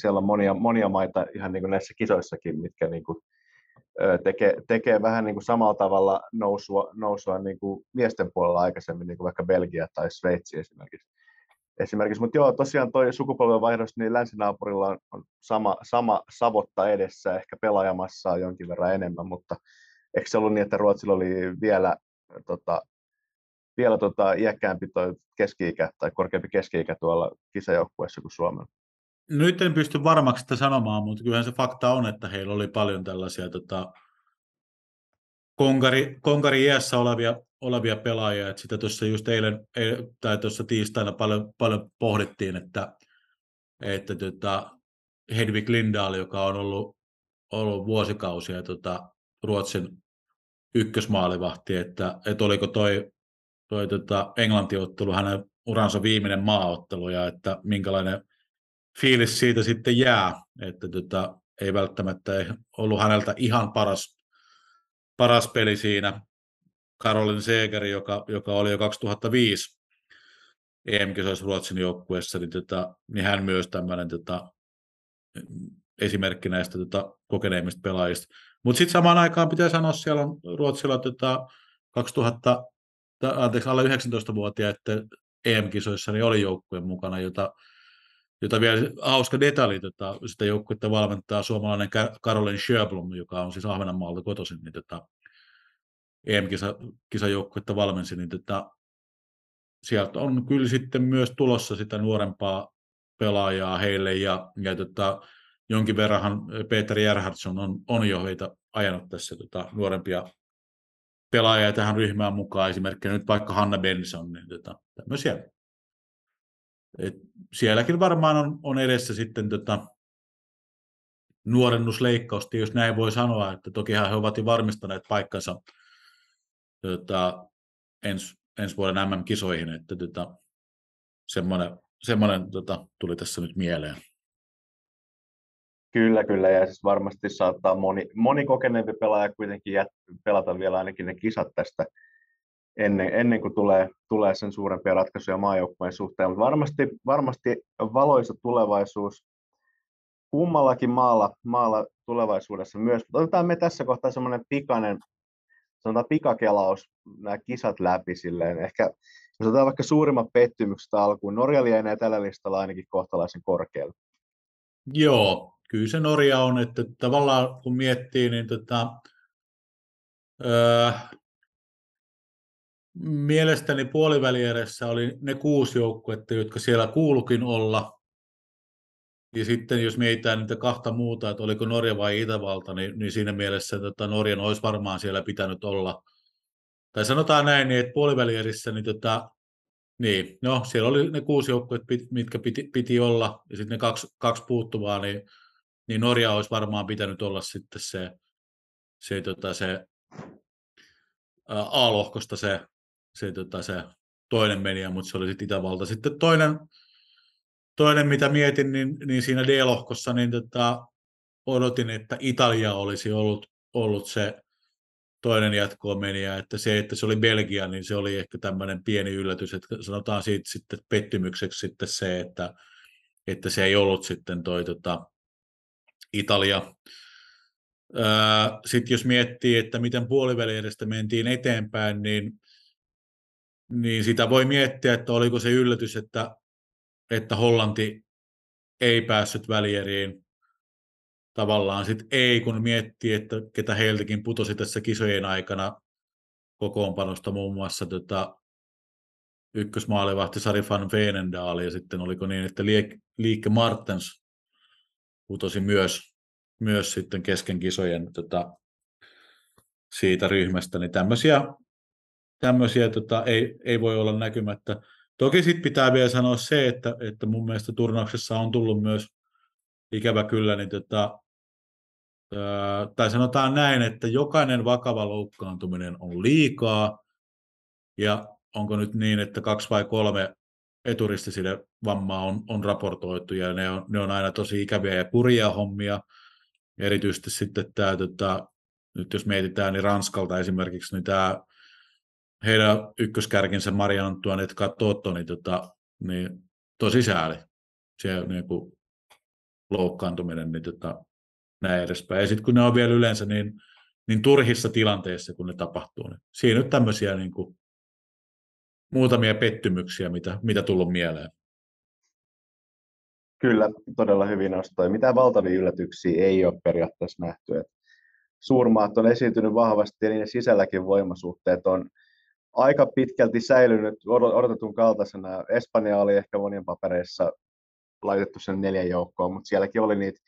siellä on monia, monia maita ihan niin kuin näissä kisoissakin, mitkä niin kuin tekee, tekee vähän niin kuin samalla tavalla nousua, nousua niin kuin miesten puolella aikaisemmin, niin kuin vaikka Belgia tai Sveitsi esimerkiksi. Esimerkiksi. Mutta joo, tosiaan tuo sukupolvenvaihdos, niin länsinaapurilla on, on sama, sama savotta edessä, ehkä pelaajamassaa jonkin verran enemmän, mutta eikö se ollut niin, että Ruotsilla oli vielä, tota, vielä tota, iäkkäämpi toi keski-ikä tai korkeampi keski-ikä tuolla kisajoukkueessa kuin Suomella? Nyt en pysty varmaksi sitä sanomaan, mutta kyllähän se fakta on, että heillä oli paljon tällaisia tota, konkari, konkari iässä olevia, olevia pelaajia. Että sitä tuossa just eilen, tai tuossa tiistaina paljon, paljon pohdittiin, että, että tota, Hedvig Lindahl, joka on ollut, ollut vuosikausia tota, Ruotsin ykkösmaalivahti, että, että oliko toi, toi tota, Englantiottelu hänen uransa viimeinen maaottelu ja että minkälainen fiilis siitä sitten jää, että tota, ei välttämättä ollut häneltä ihan paras, paras peli siinä. Karolin Seger, joka, joka oli jo 2005 EM-kisoissa Ruotsin joukkueessa, niin, tota, niin hän myös tämmöinen tota, esimerkki näistä tota, kokeneimmista pelaajista. Mutta sitten samaan aikaan pitää sanoa, siellä on Ruotsilla tota, 2000, anteeksi, alle 19-vuotiaiden EM-kisoissa niin oli joukkueen mukana, jota jota vielä hauska detalji, tota, sitä joukkuetta valmentaa suomalainen Karolin Sjöblom, joka on siis Ahvenanmaalta kotoisin, niin tota, EM-kisajoukkuetta valmensi, niin tota, sieltä on kyllä sitten myös tulossa sitä nuorempaa pelaajaa heille, ja, ja tota, jonkin verran Peter Gerhardsson on, on jo heitä ajanut tässä tota, nuorempia pelaajia tähän ryhmään mukaan, esimerkiksi nyt vaikka Hanna Benson, niin tota, tämmöisiä. Et sielläkin varmaan on, on edessä sitten tota, nuorennusleikkausta, jos näin voi sanoa, että tokihan he ovat jo varmistaneet paikkansa tota, ens, ensi vuoden MM-kisoihin, että tota, semmoinen, semmoinen tota, tuli tässä nyt mieleen. Kyllä, kyllä, ja siis varmasti saattaa moni, moni kokeneempi pelaaja kuitenkin jät, pelata vielä ainakin ne kisat tästä ennen, ennen kuin tulee, tulee sen suurempia ratkaisuja maajoukkueen suhteen. Mutta varmasti, varmasti valoisa tulevaisuus kummallakin maalla, maalla tulevaisuudessa myös. Mutta otetaan me tässä kohtaa semmoinen pikainen, sanotaan pikakelaus, nämä kisat läpi silleen. Ehkä jos otetaan vaikka suurimmat pettymykset alkuun, Norja lienee tällä listalla ainakin kohtalaisen korkealla. Joo, kyllä se Norja on, että tavallaan kun miettii, niin tota, öö, Mielestäni puolivälieressä oli ne kuusi joukkuetta, jotka siellä kuulukin olla. Ja sitten jos mietitään niitä kahta muuta, että oliko Norja vai Itävalta, niin, niin siinä mielessä tota, Norjan olisi varmaan siellä pitänyt olla. Tai sanotaan näin, niin että puolivälierissä, niin, tota, niin no, siellä oli ne kuusi joukkuetta, mitkä piti, piti olla, ja sitten ne kaksi, kaksi puuttuvaa, niin, niin Norja olisi varmaan pitänyt olla sitten se, se, tota, se A-lohkosta se se, tota, se toinen media, mutta se oli sitten Itävalta. Sitten toinen, toinen mitä mietin, niin, niin siinä D-lohkossa niin tota, odotin, että Italia olisi ollut, ollut se toinen jatkoon meni, ja että se, että se oli Belgia, niin se oli ehkä tämmöinen pieni yllätys, että sanotaan siitä sitten pettymykseksi sitten se, että, että se ei ollut sitten toi tota, Italia. Sitten jos miettii, että miten puoliväliedestä mentiin eteenpäin, niin, niin sitä voi miettiä, että oliko se yllätys, että, että Hollanti ei päässyt välieriin. Tavallaan sitten ei, kun miettii, että ketä heiltäkin putosi tässä kisojen aikana kokoonpanosta muun muassa tota, ykkösmaalivahti Sari van Veenendaal ja sitten oliko niin, että Liike Martens putosi myös myös sitten kesken kisojen tota, siitä ryhmästä, niin tämmöisiä, tämmöisiä tota, ei, ei voi olla näkymättä. Toki sitten pitää vielä sanoa se, että, että mun mielestä turnauksessa on tullut myös ikävä kyllä, niin tota, tai sanotaan näin, että jokainen vakava loukkaantuminen on liikaa, ja onko nyt niin, että kaksi vai kolme eturistiside vammaa on, on raportoitu, ja ne on, ne on aina tosi ikäviä ja kurjia hommia, erityisesti sitten tämä, tota, nyt jos mietitään, niin Ranskalta esimerkiksi, niin tämä heidän ykköskärkinsä Maria Antoinette Katotto, niin, tota, niin tosi sääli. Se niin kuin loukkaantuminen, niin tota, näin edespäin. Ja sitten kun ne on vielä yleensä niin, niin turhissa tilanteissa, kun ne tapahtuu, niin siinä nyt tämmöisiä niin kuin, muutamia pettymyksiä, mitä, mitä tullut mieleen. Kyllä, todella hyvin nostoi. Mitä valtavia yllätyksiä ei ole periaatteessa nähty. Suurmaat on esiintynyt vahvasti ja niiden sisälläkin voimasuhteet on aika pitkälti säilynyt odotetun kaltaisena. Espanja oli ehkä monien papereissa laitettu sen neljän joukkoon, mutta sielläkin oli niitä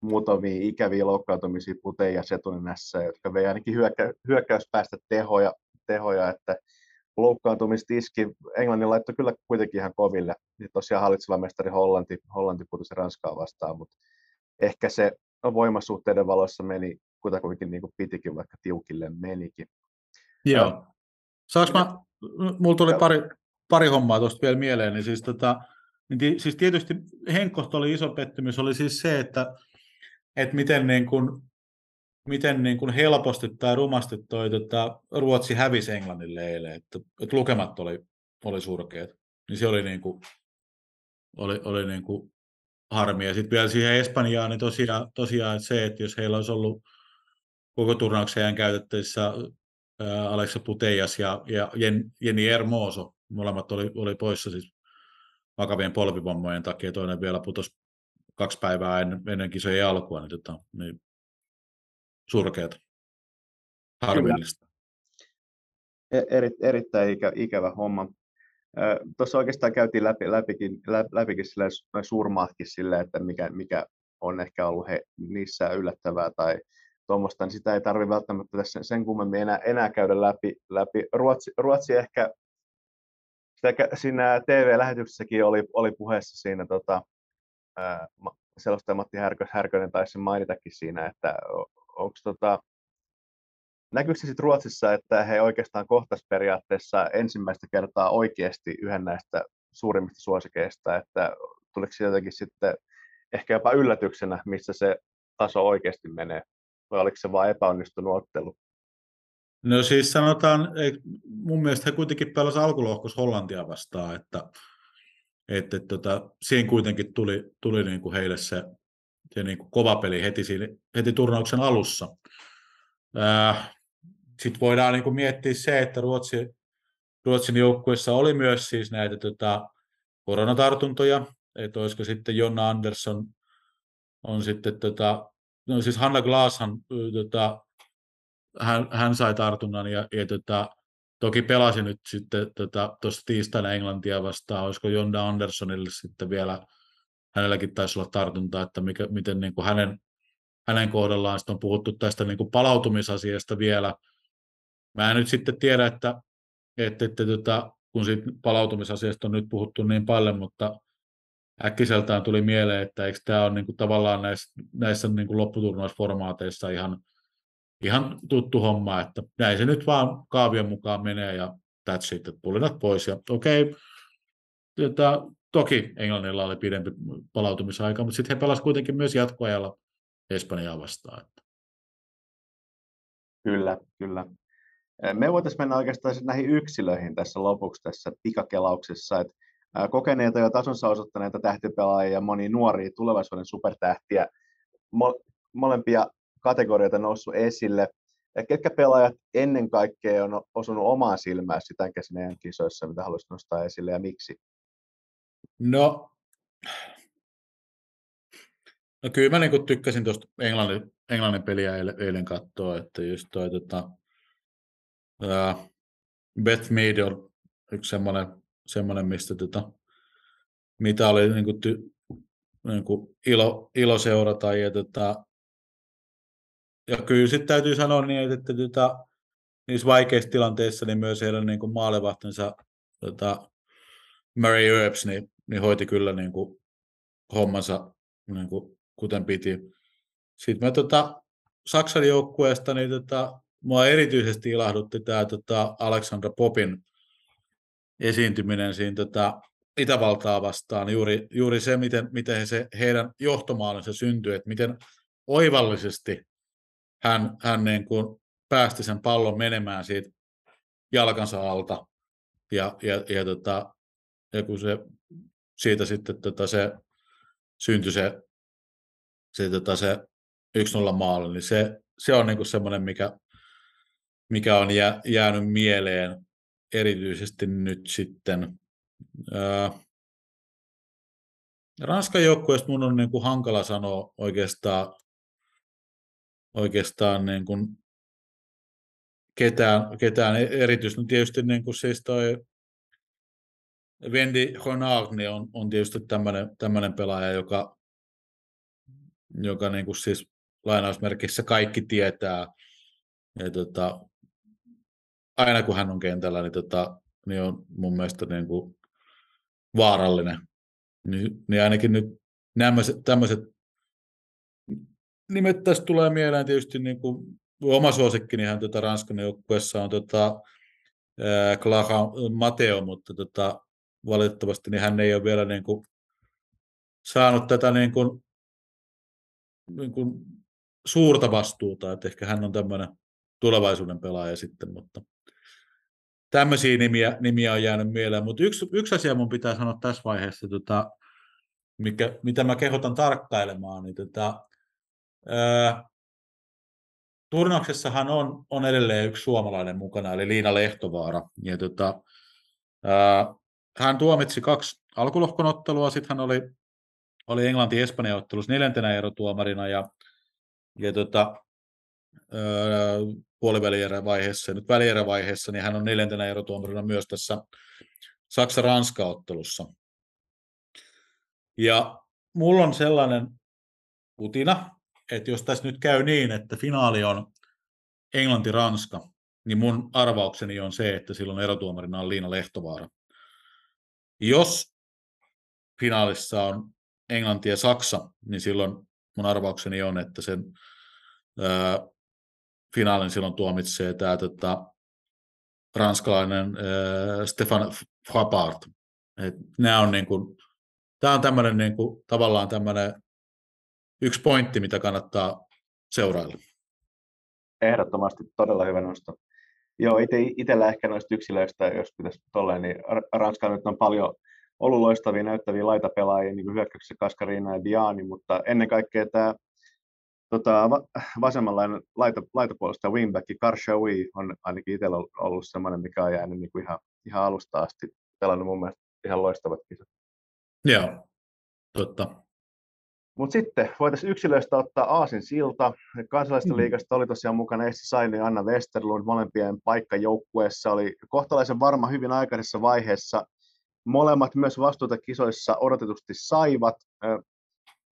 muutamia ikäviä loukkaantumisia Puteja ja Setuninässä, jotka vei ainakin hyökkä, hyökkäyspäästä tehoja, tehoja että loukkaantumistiski Englannin laittoi kyllä kuitenkin ihan koville. Ja tosiaan hallitseva mestari Hollanti, Hollanti putosi Ranskaa vastaan, mutta ehkä se voimasuhteiden valossa meni kutakuinkin niin kuin pitikin, vaikka tiukille menikin. Joo. Saanko mä, mulla tuli pari, pari hommaa tuosta vielä mieleen, niin siis, tota, niin siis tietysti Henkkosta oli iso pettymys, oli siis se, että, että miten niin kuin miten niin kuin helposti tai rumasti toi tota, Ruotsi hävisi Englannille eilen, että, että lukemat oli, oli surkeat. Niin se oli, niin kuin, oli, oli niin kuin harmi. Ja sitten vielä siihen Espanjaan, niin tosiaan, tosiaan että se, että jos heillä olisi ollut koko turnauksen ajan käytettävissä Alexa Putejas ja, ja Jen, Jenni Ermoso, molemmat oli, oli poissa siis vakavien polvivammojen takia, toinen vielä putosi kaksi päivää ennen, ennen kisojen alkua, niin, tota, niin surkeata. Harvillista. E-, eri, erittäin ikä, ikävä homma. Tuossa oikeastaan käytiin läpi, läpikin, läpikin sille, suurmaatkin sille, että mikä, mikä on ehkä ollut he, niissä yllättävää tai tuommoista, niin sitä ei tarvitse välttämättä tässä sen kummemmin enää, enää käydä läpi. läpi. Ruotsi, Ruotsi ehkä sitä, siinä TV-lähetyksessäkin oli, oli puheessa siinä tota, selostaja Matti Härkö, Härkönen taisi mainitakin siinä, että onko tota, näkyykö se Ruotsissa, että he oikeastaan kohtas periaatteessa ensimmäistä kertaa oikeasti yhden näistä suurimmista suosikeista, että tuliko se jotenkin sitten ehkä jopa yllätyksenä, missä se taso oikeasti menee, vai oliko se vain epäonnistunut ottelu? No siis sanotaan, mun mielestä he kuitenkin pelasivat alkulohkos Hollantia vastaan, että, että, että tota, siinä kuitenkin tuli, tuli niin kuin heille se se niin kuin kova peli heti, siinä, heti turnauksen alussa. Sitten voidaan niin kuin miettiä se, että Ruotsi, Ruotsin joukkueessa oli myös siis näitä tota, koronatartuntoja, että olisiko sitten Jonna Andersson on sitten, tota, no siis Hanna Glaashan, tota, hän, hän sai tartunnan ja, ja tota, toki pelasi nyt sitten tuossa tota, tiistaina Englantia vastaan, olisiko Jonna Anderssonille sitten vielä hänelläkin taisi olla tartunta, että mikä, miten niin kuin hänen, hänen kohdallaan on puhuttu tästä niin kuin palautumisasiasta vielä. Mä en nyt sitten tiedä, että, että, että tota, kun siitä palautumisasiasta on nyt puhuttu niin paljon, mutta äkkiseltään tuli mieleen, että eikö tämä ole niin kuin tavallaan näissä, näissä niin kuin lopputurnausformaateissa ihan, ihan tuttu homma, että näin se nyt vaan kaavion mukaan menee ja that's it, että pulinat pois ja okei, okay, tota, Toki Englannilla oli pidempi palautumisaika, mutta sitten he pelasivat kuitenkin myös jatkoajalla Espanjaa vastaan. Kyllä, kyllä. Me voitaisiin mennä oikeastaan näihin yksilöihin tässä lopuksi tässä pikakelauksessa. Että kokeneita ja tasonsa osoittaneita tähtipelaajia ja moni nuoria tulevaisuuden supertähtiä. Molempia kategorioita noussut esille. Ja ketkä pelaajat ennen kaikkea on osunut omaan silmään sitä käsin kisoissa, mitä haluaisit nostaa esille ja miksi? No, no kyllä mä niin tykkäsin tuosta Englannin, Englannin peliä eilen, eilen katsoa, että just toi tota, uh, Beth Mead on yksi semmoinen, semmoinen mistä tota, mitä oli niin kuin, ty, niin kuin ilo, ilo seurata. Ja, tota, ja kyllä sitten täytyy sanoa niin, että, että tota, niissä vaikeissa tilanteissa niin myös heidän niin kuin maalivahtensa tota, Murray Earps niin, niin hoiti kyllä niin kuin, hommansa niin kuin, kuten piti. Sitten mä tota, Saksan joukkueesta, niin tota, mua erityisesti ilahdutti tämä tota, Alexandra Popin esiintyminen siinä tota, Itävaltaa vastaan. Juuri, juuri se, miten, miten se heidän johtomaalinsa syntyi, että miten oivallisesti hän, hän niin kuin päästi sen pallon menemään siitä jalkansa alta. Ja, ja, ja, tota, ja kun se, siitä sitten tota, se syntyi se, se, tota, se 1-0 maali, niin se, se on niin semmoinen, mikä, mikä on jää, jäänyt mieleen erityisesti nyt sitten. Ranskan joukkueesta mun on niin kuin hankala sanoa oikeastaan, oikeastaan niin kuin ketään, ketään erityisesti. No tietysti niin kuin siis toi Wendy Honard niin on, on tietysti tämmöinen pelaaja, joka, joka niin kuin siis lainausmerkissä kaikki tietää. Ja tota, aina kun hän on kentällä, niin, tota, niin on mun mielestä niin kuin vaarallinen. Niin, niin ainakin nyt nämä tämmöiset nimet tästä tulee mieleen tietysti niin kuin oma suosikkini hän tota Ranskan joukkueessa on tota, Clara Mateo, mutta tota, valitettavasti niin hän ei ole vielä niin kuin, saanut tätä niin kuin, niin kuin, suurta vastuuta, että ehkä hän on tämmöinen tulevaisuuden pelaaja sitten, mutta tämmöisiä nimiä, nimiä on jäänyt mieleen, mutta yksi, yksi asia mun pitää sanoa tässä vaiheessa, tota, mikä, mitä mä kehotan tarkkailemaan, niin tota, ää, turnauksessahan on, on edelleen yksi suomalainen mukana, eli Liina Lehtovaara. Ja tota, ää, hän tuomitsi kaksi alkulohkonottelua, sitten hän oli, oli Englanti-Espanja ottelussa neljäntenä erotuomarina, ja, ja tota, puolivälierä-vaiheessa ja nyt välierä-vaiheessa, niin hän on neljäntenä erotuomarina myös tässä Saksa-Ranska-ottelussa. Ja mulla on sellainen kutina, että jos tässä nyt käy niin, että finaali on Englanti-Ranska, niin mun arvaukseni on se, että silloin erotuomarina on Liina Lehtovaara. Jos finaalissa on Englanti ja Saksa, niin silloin mun arvaukseni on, että sen ää, finaalin silloin tuomitsee tämä tota, ranskalainen äh, Stefan Frappart. Et nämä on niin kuin, tämä on tämmöinen niin kuin, tavallaan tämmöinen yksi pointti, mitä kannattaa seurailla. Ehdottomasti todella hyvä nosto. Joo, itse, itsellä ehkä noista yksilöistä, jos pitäisi tolleen, niin Ranskalla nyt on paljon ollut loistavia, näyttäviä laitapelaajia, niin kuin hyökkäyksessä Kaskarina ja Diani, mutta ennen kaikkea tämä tota, vasemmanlainen laita, laitapuolesta wingback Karshawi on ainakin itsellä ollut sellainen, mikä on jäänyt niin kuin ihan, ihan alusta asti pelannut mun mielestä ihan loistavat kisat. Joo, totta. Mutta sitten voitaisiin yksilöistä ottaa Aasin silta. Kansalaisten mm. liigasta oli tosiaan mukana Essi Saini ja Anna Westerlund. Molempien paikkajoukkueessa oli kohtalaisen varma hyvin aikaisessa vaiheessa. Molemmat myös vastuuta kisoissa odotetusti saivat.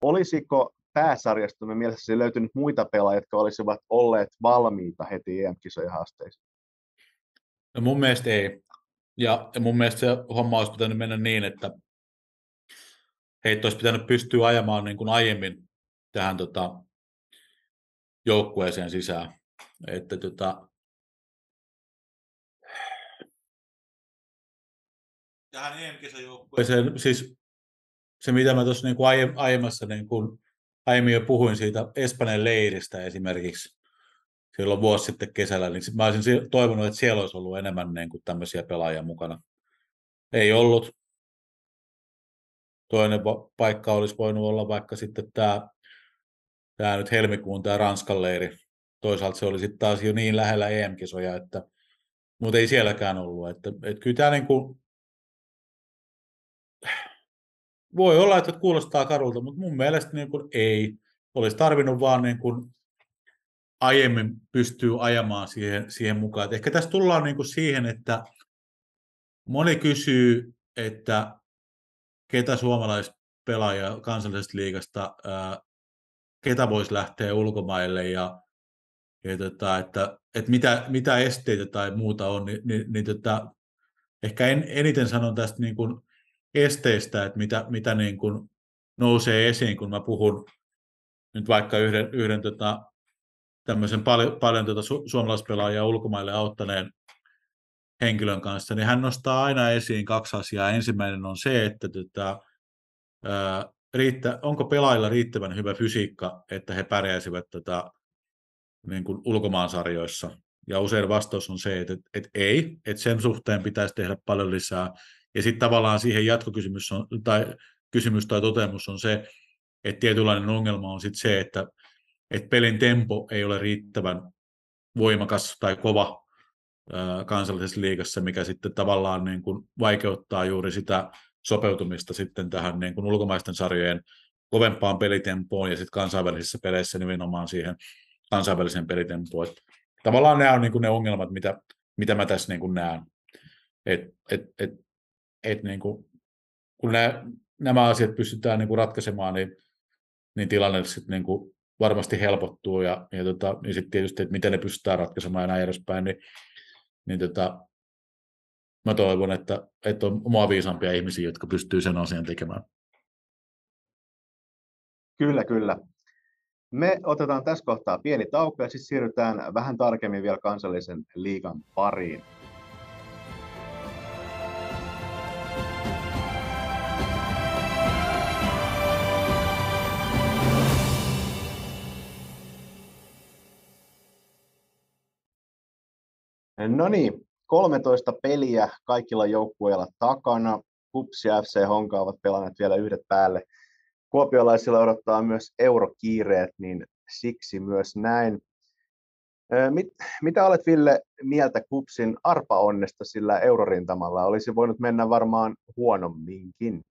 Olisiko pääsarjasta me mielestäni löytynyt muita pelaajia, jotka olisivat olleet valmiita heti EM-kisojen haasteisiin? No mun mielestä ei. Ja, ja mun mielestä se homma olisi pitänyt mennä niin, että heitä olisi pitänyt pystyä ajamaan niin kuin aiemmin tähän tota, joukkueeseen sisään. Että tota, tähän EM-kisan joukkueeseen, siis se mitä mä tuossa niin kuin aiemmassa niin kuin aiemmin jo puhuin siitä Espanjan leiristä esimerkiksi, silloin vuosi sitten kesällä, niin mä olisin toivonut, että siellä olisi ollut enemmän niin kuin tämmöisiä pelaajia mukana. Ei ollut. Toinen paikka olisi voinut olla vaikka sitten tämä, tämä nyt helmikuun tämä Ranskan leiri. Toisaalta se oli sitten taas jo niin lähellä EM-kisoja, että, mutta ei sielläkään ollut. Että, että kyllä tämä niin kuin, voi olla, että kuulostaa karulta, mutta mun mielestä niin kuin ei. Olisi tarvinnut vaan niin kuin aiemmin pystyy ajamaan siihen, siihen mukaan. Et ehkä tässä tullaan niin kuin siihen, että moni kysyy, että ketä suomalaispelaajia kansallisesta liigasta, ää, ketä voisi lähteä ulkomaille ja, ja tota, että, että mitä, mitä esteitä tai muuta on, niin, niin, niin tota, ehkä en, eniten sanon tästä niin kuin esteistä, että mitä, mitä niin kuin nousee esiin, kun mä puhun nyt vaikka yhden, yhden tota, tämmöisen paljon, paljon tuota su- suomalaispelaajia ulkomaille auttaneen henkilön kanssa, niin hän nostaa aina esiin kaksi asiaa. Ensimmäinen on se, että tota, ää, riittä, onko pelaajilla riittävän hyvä fysiikka, että he pärjäisivät tota, niin kuin ulkomaansarjoissa. Ja usein vastaus on se, että, että ei, että sen suhteen pitäisi tehdä paljon lisää. Ja sitten tavallaan siihen jatkokysymys on, tai kysymys tai toteamus on se, että tietynlainen ongelma on sitten se, että että pelin tempo ei ole riittävän voimakas tai kova kansallisessa liigassa, mikä sitten tavallaan niin kuin vaikeuttaa juuri sitä sopeutumista sitten tähän niin kuin ulkomaisten sarjojen kovempaan pelitempoon ja sitten kansainvälisissä peleissä nimenomaan siihen kansainväliseen pelitempoon. Että tavallaan nämä on niin kuin ne ongelmat, mitä, mitä mä tässä niin kuin näen. Et, et, et, et niin kuin, kun nämä, nämä asiat pystytään niin kuin ratkaisemaan, niin, niin tilanne sitten niin kuin varmasti helpottuu ja, ja, tota, ja sitten tietysti, että miten ne pystytään ratkaisemaan ja näin edespäin, niin, niin tota, mä toivon, että, että on omaa viisampia ihmisiä, jotka pystyy sen asian tekemään. Kyllä, kyllä. Me otetaan tässä kohtaa pieni tauko ja sitten siirrytään vähän tarkemmin vielä kansallisen liigan pariin. No niin, 13 peliä kaikilla joukkueilla takana. Kups ja FC Honka ovat pelanneet vielä yhdet päälle. Kuopiolaisilla odottaa myös eurokiireet, niin siksi myös näin. Mit, mitä olet Ville mieltä Kupsin arpa-onnesta sillä eurorintamalla? Olisi voinut mennä varmaan huonomminkin.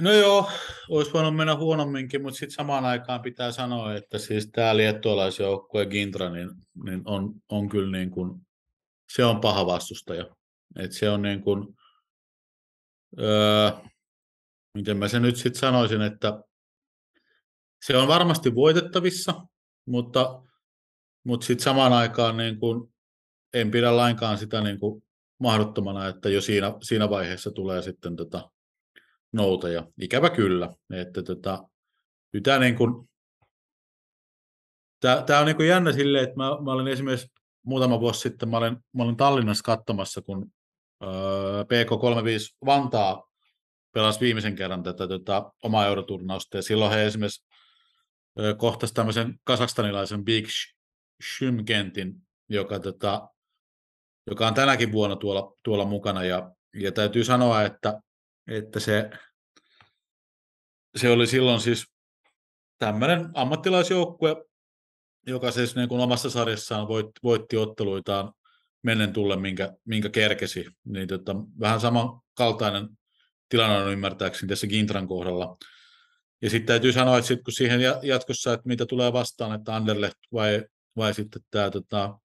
No joo, olisi voinut mennä huonomminkin, mutta sitten samaan aikaan pitää sanoa, että siis tämä liettualaisjoukkue Gintra niin, niin on, on kyllä niin kuin, se on paha vastustaja. Et se on niin kuin, öö, miten mä sen nyt sitten sanoisin, että se on varmasti voitettavissa, mutta, mutta sitten samaan aikaan niin kuin, en pidä lainkaan sitä niin kuin mahdottomana, että jo siinä, siinä vaiheessa tulee sitten tota, noutaja. Ikävä kyllä. Että tota, tämä, niin kuin, tämä, tämä on niin kuin jännä silleen, että mä, mä olin esimerkiksi muutama vuosi sitten, mä olin, mä olin Tallinnassa katsomassa, kun öö, PK35 Vantaa pelasi viimeisen kerran tätä tota, omaa euroturnausta, ja silloin he esimerkiksi öö, kohtasi tämmöisen kasakstanilaisen Big Shymkentin, joka, tota, joka on tänäkin vuonna tuolla, tuolla mukana, ja, ja täytyy sanoa, että että se, se oli silloin siis tämmöinen ammattilaisjoukkue, joka siis niin kuin omassa sarjassaan voitti, voitti otteluitaan mennen tulle, minkä, minkä kerkesi. Niin tota, vähän sama kaltainen tilanne on ymmärtääkseni tässä Gintran kohdalla. Ja sitten täytyy sanoa, että sit kun siihen jatkossa, että mitä tulee vastaan, että Anderlecht vai, vai sitten tämä tota,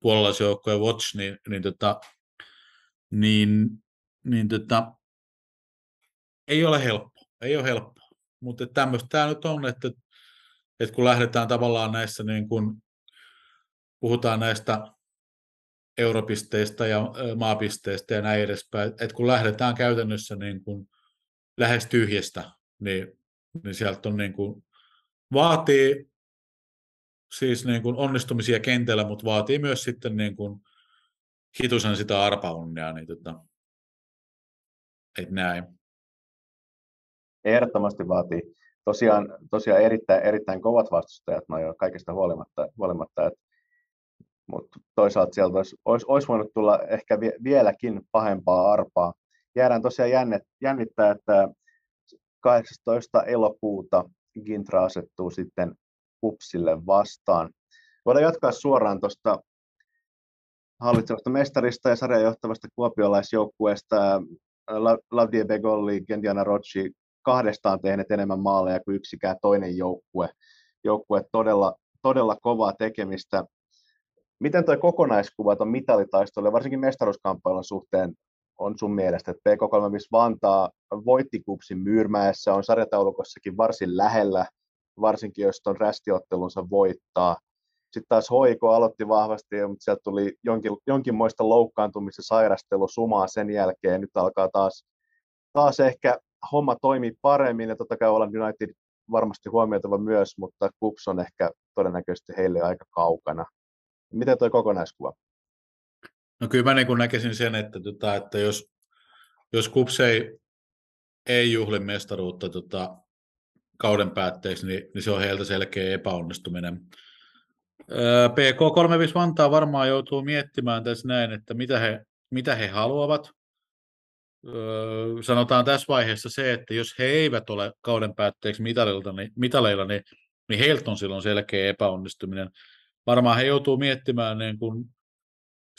puolalaisjoukkojen Watch, niin, niin, tota, niin, niin tota, ei ole helppo, ei ole helppo. Mutta tämmöistä tämä nyt on, että, että kun lähdetään tavallaan näissä, niin kun puhutaan näistä europisteistä ja maapisteistä ja näin edespäin, että kun lähdetään käytännössä niin kun lähes tyhjästä, niin, niin sieltä on niin kun, vaatii siis niin kun onnistumisia kentällä, mutta vaatii myös sitten niin kun hitusen sitä arpaunnia, niin tota, että näin. Ehdottomasti vaatii. tosiaan, tosiaan erittäin, erittäin kovat vastustajat noin jo kaikesta huolimatta, huolimatta että mutta toisaalta sieltä olisi, olisi, olisi voinut tulla ehkä vieläkin pahempaa arpaa. Jäädään tosiaan jännit, jännittää, että 18. elokuuta Gintra asettuu sitten Kupsille vastaan. Voidaan jatkaa suoraan tuosta hallitsevasta mestarista ja sarjan johtavasta kuopiolaisjoukkueesta. Lavdie Begolli, Gendiana Rocci kahdestaan tehneet enemmän maaleja kuin yksikään toinen joukkue. Joukkue todella, todella kovaa tekemistä. Miten tuo kokonaiskuva on mitalitaistelu, varsinkin mestaruuskamppailun suhteen, on sun mielestä, että PK35 Vantaa voitti kupsin Myyrmäessä, on sarjataulukossakin varsin lähellä, varsinkin jos tuon rästiottelunsa voittaa. Sitten taas Hoiko aloitti vahvasti, mutta sieltä tuli jonkin, jonkinmoista loukkaantumista, sairastelu, sumaa sen jälkeen. Nyt alkaa taas, taas ehkä homma toimii paremmin, ja totta kai Olan United varmasti huomioitava myös, mutta Kups on ehkä todennäköisesti heille aika kaukana. Miten tuo kokonaiskuva? No kyllä mä niin näkisin sen, että, tota, että jos, jos Kups ei, ei juhli mestaruutta tota, kauden päätteeksi, niin, niin se on heiltä selkeä epäonnistuminen. PK35 Vantaa varmaan joutuu miettimään tässä näin, että mitä he, mitä he haluavat. Sanotaan tässä vaiheessa se, että jos he eivät ole kauden päätteeksi mitalilta, niin, mitaleilla, niin, niin heiltä on silloin selkeä epäonnistuminen. Varmaan he joutuu miettimään niin kuin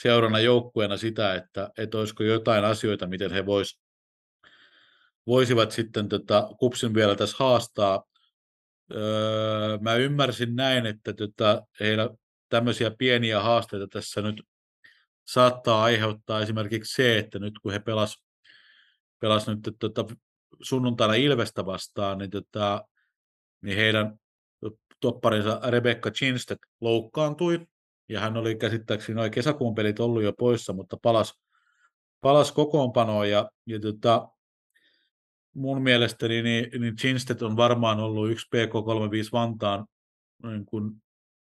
seurana joukkueena sitä, että, että olisiko jotain asioita, miten he vois, voisivat sitten tota, kupsin vielä tässä haastaa. Öö, mä ymmärsin näin, että tota, heillä tämmöisiä pieniä haasteita tässä nyt saattaa aiheuttaa esimerkiksi se, että nyt kun he pelas, pelas nyt tota, sunnuntaina Ilvestä vastaan, niin, tota, niin heidän topparinsa Rebecca Chinstedt loukkaantui, ja hän oli käsittääkseni noin kesäkuun pelit ollut jo poissa, mutta palas, palas kokoonpanoon, ja, ja tota, mun mielestäni niin, niin Chinstedt on varmaan ollut yksi PK35 Vantaan, niin kun,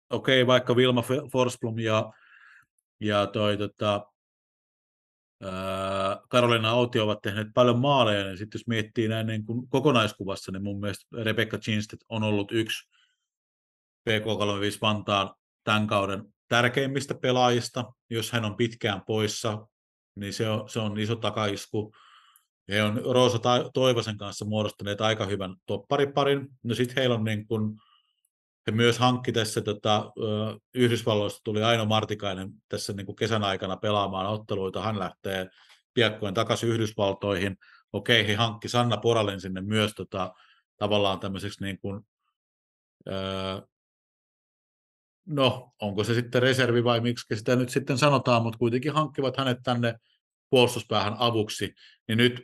okei, okay, vaikka Vilma Forsblom ja, ja toi, tota, Karolina Auti ovat tehneet paljon maaleja, niin sitten jos miettii näin niin kun kokonaiskuvassa, niin mun mielestä Rebecca Chinstedt on ollut yksi PK35 Vantaan tämän kauden tärkeimmistä pelaajista. Jos hän on pitkään poissa, niin se on, se on iso takaisku. He on Roosa Toivosen kanssa muodostaneet aika hyvän toppariparin. No sitten heillä on niin kun, he myös hankki tässä, tota, Yhdysvalloista tuli Aino Martikainen tässä niin kuin kesän aikana pelaamaan otteluita. Hän lähtee piakkoin takaisin Yhdysvaltoihin. Okei, he hankki Sanna Poralin sinne myös tota, tavallaan tämmöiseksi niin kuin, öö, no, onko se sitten reservi vai miksi sitä nyt sitten sanotaan, mutta kuitenkin hankkivat hänet tänne puolustuspäähän avuksi, niin nyt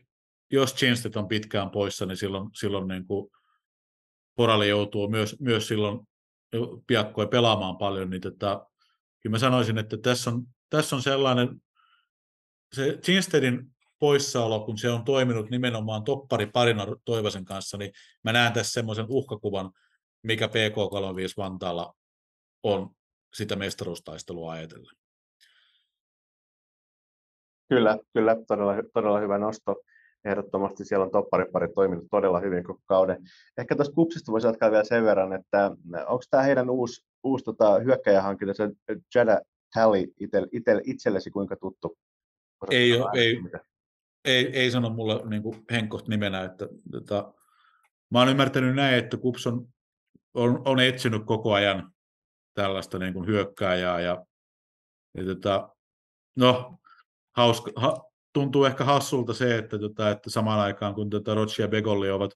jos Chinstedt on pitkään poissa, niin silloin, silloin niin kuin Porali joutuu myös, myös silloin piakkoin pelaamaan paljon, niin tota, kyllä mä sanoisin, että tässä on, tässä on sellainen, se Chinstedin poissaolo, kun se on toiminut nimenomaan toppari parina Toivosen kanssa, niin mä näen tässä semmoisen uhkakuvan, mikä PK35 Vantaalla on sitä mestaruustaistelua ajatellen. Kyllä, kyllä, todella, todella hyvä nosto. Ehdottomasti siellä on topparipari toiminut todella hyvin koko kauden. Ehkä tuosta kupsista voisi jatkaa vielä sen verran, että onko tämä heidän uusi, uusi tota, hyökkäjähankinta, se Jada Tally itse, itse, itsellesi kuinka tuttu? Ei, ole, ei, ei, ei sano mulle niin kuin Henkoht nimenä, että tota, mä oon ymmärtänyt näin, että Kups on, on, on etsinyt koko ajan tällaista niin kuin hyökkääjää. Ja, ja tota, no, hauska, ha, tuntuu ehkä hassulta se, että, tota, että samaan aikaan kun tota Rochi ja Begolli ovat,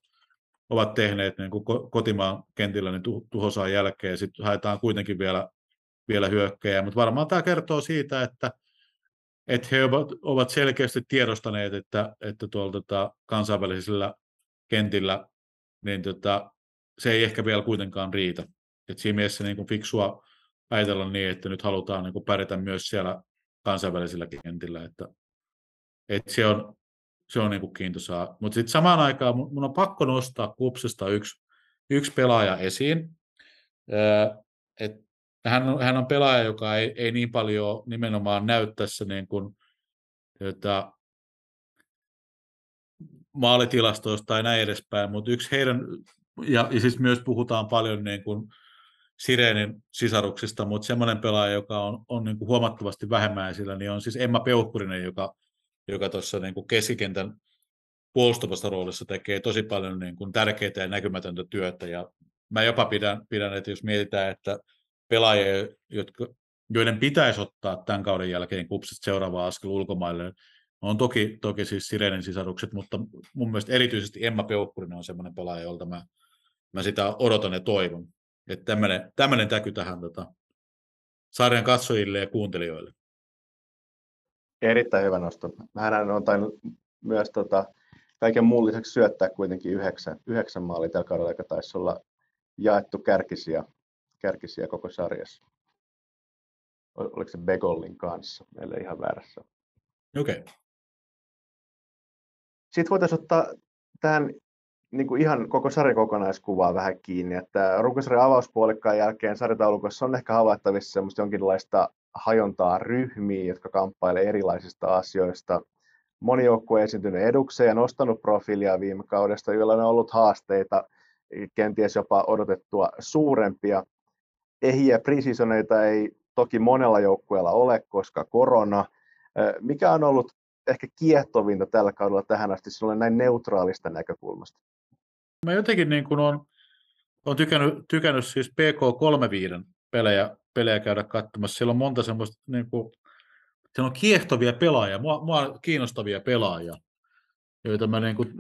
ovat tehneet niin kuin kotimaan kentillä niin tuhosaa jälkeen, sitten haetaan kuitenkin vielä, vielä hyökkäjää. Mutta varmaan tämä kertoo siitä, että, että he ovat, ovat selkeästi tiedostaneet, että, että tuolla tota, kansainvälisellä kentillä niin tota, se ei ehkä vielä kuitenkaan riitä. Et siinä mielessä niin kuin fiksua ajatella niin, että nyt halutaan niin kuin pärjätä myös siellä kansainvälisillä kentillä, että, että se on, se on niin kuin kiintosaa. Mutta sitten samaan aikaan mun on pakko nostaa kupsesta yksi, yksi pelaaja esiin. Et hän, on, hän on pelaaja, joka ei, ei niin paljon nimenomaan näy tässä niin kuin, että maalitilastoista tai näin edespäin, mutta yksi heidän ja, ja siis myös puhutaan paljon niin kuin Sirenin sisaruksista, mutta semmoinen pelaaja, joka on, on niin kuin huomattavasti vähemmän esillä, niin on siis Emma Peuhkurinen, joka, joka tuossa niin kuin keskikentän puolustavassa roolissa tekee tosi paljon niin kuin tärkeää ja näkymätöntä työtä. Ja mä jopa pidän, pidän, että jos mietitään, että pelaajia, jotka, joiden pitäisi ottaa tämän kauden jälkeen kupsit seuraava askel ulkomaille, on toki, toki siis Sirenin sisarukset, mutta mun mielestä erityisesti Emma Peukkurinen on semmoinen pelaaja, jolta mä, mä sitä odotan ja toivon. Että tämmöinen täky tähän tota, sarjan katsojille ja kuuntelijoille. Erittäin hyvä nosto. Hän on tainnut myös tota, kaiken muun lisäksi syöttää kuitenkin yhdeksän, yhdeksän maalia tällä kaudella, joka taisi olla jaettu kärkisiä, kärkisiä koko sarjassa. Oliko se Begollin kanssa? Meillä ihan väärässä. Okei. Okay. Sitten voitaisiin ottaa tähän niin kuin ihan koko sarjan kokonaiskuvaa vähän kiinni, että runkosarjan avauspuolikkaan jälkeen sarjataulukossa on ehkä havaittavissa semmoista jonkinlaista hajontaa ryhmiä, jotka kamppailevat erilaisista asioista. Moni joukkue esiintynyt edukseen ja nostanut profiilia viime kaudesta, joilla on ollut haasteita, kenties jopa odotettua suurempia. Ehiä presisoneita ei toki monella joukkueella ole, koska korona. Mikä on ollut ehkä kiehtovinta tällä kaudella tähän asti sinulle näin neutraalista näkökulmasta? Mä jotenkin niin kuin on, on tykännyt, tykännyt siis PK35 pelejä, pelejä käydä katsomassa. Siellä on monta semmoista, niin kuin, siellä on kiehtovia pelaajia, mua, mua kiinnostavia pelaajia, joita mä, niin kuin,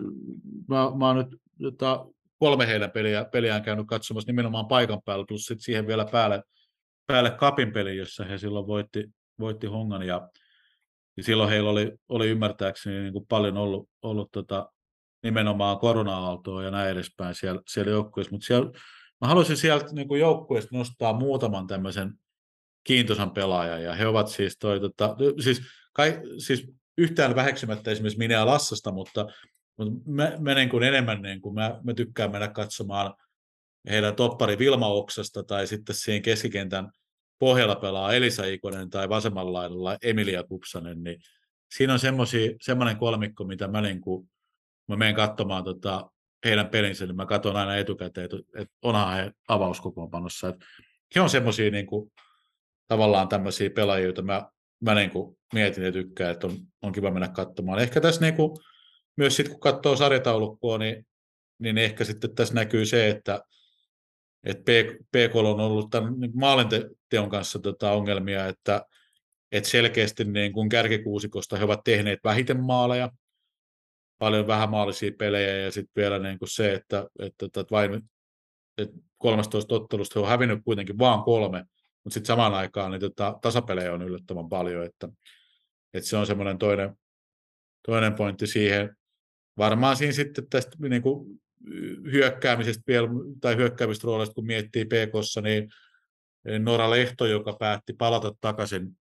mä, mä oon nyt jota, kolme heidän peliä, peliään käynyt katsomassa nimenomaan paikan päällä, plus sit siihen vielä päälle, päälle kapin peli, jossa he silloin voitti, voitti Hongan ja, ja silloin heillä oli, oli ymmärtääkseni niin kuin paljon ollut, ollut tota, nimenomaan korona-aaltoa ja näin edespäin siellä, siellä joukkueessa, mutta siellä, mä haluaisin sieltä niin kuin joukkueesta nostaa muutaman tämmöisen kiintosan pelaajan, ja he ovat siis toi, tota, siis, kai, siis yhtään väheksymättä esimerkiksi Minea Lassasta, mutta, mutta mä, mä niin kuin enemmän niin kuin mä, mä tykkään mennä katsomaan heidän toppari Vilma Oksasta tai sitten siihen keskikentän pohjalla pelaa Elisa Ikonen tai vasemmalla laidalla Emilia Kupsanen, niin siinä on semmoinen kolmikko, mitä mä niin kuin mä menen katsomaan tota, heidän pelinsä, niin mä katson aina etukäteen, että, onhan he avauskokoonpanossa. He on semmoisia niin kuin, tavallaan tämmöisiä pelaajia, joita mä, mä niin kuin mietin ja tykkään, että on, on kiva mennä katsomaan. Ehkä tässä niin kuin, myös sitten kun katsoo sarjataulukkoa, niin, niin ehkä sitten tässä näkyy se, että, että PK on ollut tämän niin maalinteon kanssa tota ongelmia, että, että selkeästi niin kuin kärkikuusikosta he ovat tehneet vähiten maaleja, paljon vähämaalisia pelejä ja sitten vielä niin kuin se, että, että, että vain että 13 ottelusta he on hävinnyt kuitenkin vaan kolme, mutta sitten samaan aikaan niin tota, tasapelejä on yllättävän paljon, että, että se on semmoinen toinen, toinen pointti siihen. Varmaan siinä sitten tästä niin kuin hyökkäämisestä vielä, tai hyökkäämistä roolista, kun miettii PKssa, niin Nora Lehto, joka päätti palata takaisin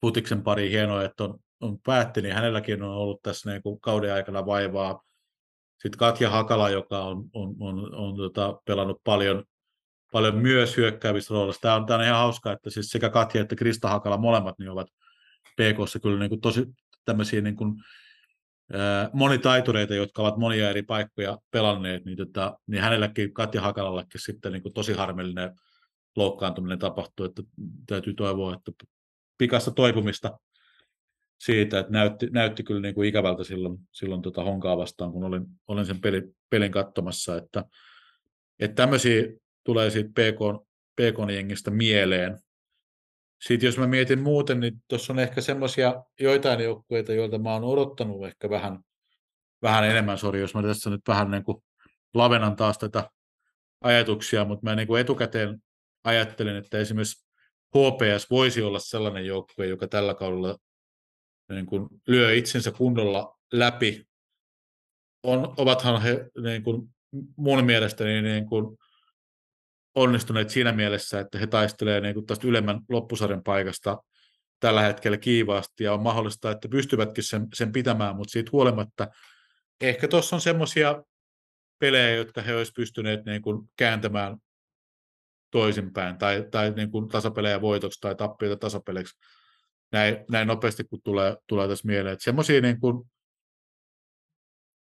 putiksen pariin, hienoa, että on on päätti, niin hänelläkin on ollut tässä niin kuin kauden aikana vaivaa. Sitten Katja Hakala, joka on, on, on, on tota, pelannut paljon, paljon myös hyökkäävistä roolista. Tämä on, tämä on ihan hauska, että siis sekä Katja että Krista Hakala molemmat niin ovat PKssa kyllä niin kuin tosi tämmöisiä niin kuin, ää, monitaitureita, jotka ovat monia eri paikkoja pelanneet, niin, tota, niin hänelläkin Katja Hakalallekin sitten niin kuin tosi harmillinen loukkaantuminen tapahtuu, että täytyy toivoa, että pikasta toipumista siitä, että näytti, näytti kyllä niin kuin ikävältä silloin, silloin tota Honkaa vastaan, kun olin, olin sen pelin, pelin katsomassa, että, että tämmöisiä tulee siitä PK, PK-jengistä mieleen. Sitten jos mä mietin muuten, niin tuossa on ehkä semmoisia joitain joukkueita, joilta mä oon odottanut ehkä vähän, vähän enemmän, sori jos mä tässä nyt vähän niin kuin lavenan taas tätä ajatuksia, mutta mä niin kuin etukäteen ajattelin, että esimerkiksi HPS voisi olla sellainen joukkue, joka tällä kaudella niin kuin lyö itsensä kunnolla läpi. On, ovathan he niin kuin mun mielestäni niin kuin onnistuneet siinä mielessä, että he taistelevat niin tästä ylemmän loppusarjan paikasta tällä hetkellä kiivaasti ja on mahdollista, että pystyvätkin sen, sen pitämään, mutta siitä huolimatta ehkä tuossa on semmoisia pelejä, jotka he olisivat pystyneet niin kuin kääntämään toisinpäin tai, tai niin kuin tasapelejä voitoksi tai tappioita tasapeleiksi näin, näin nopeasti, kun tulee, tulee tässä mieleen. Semmoisia niin kuin,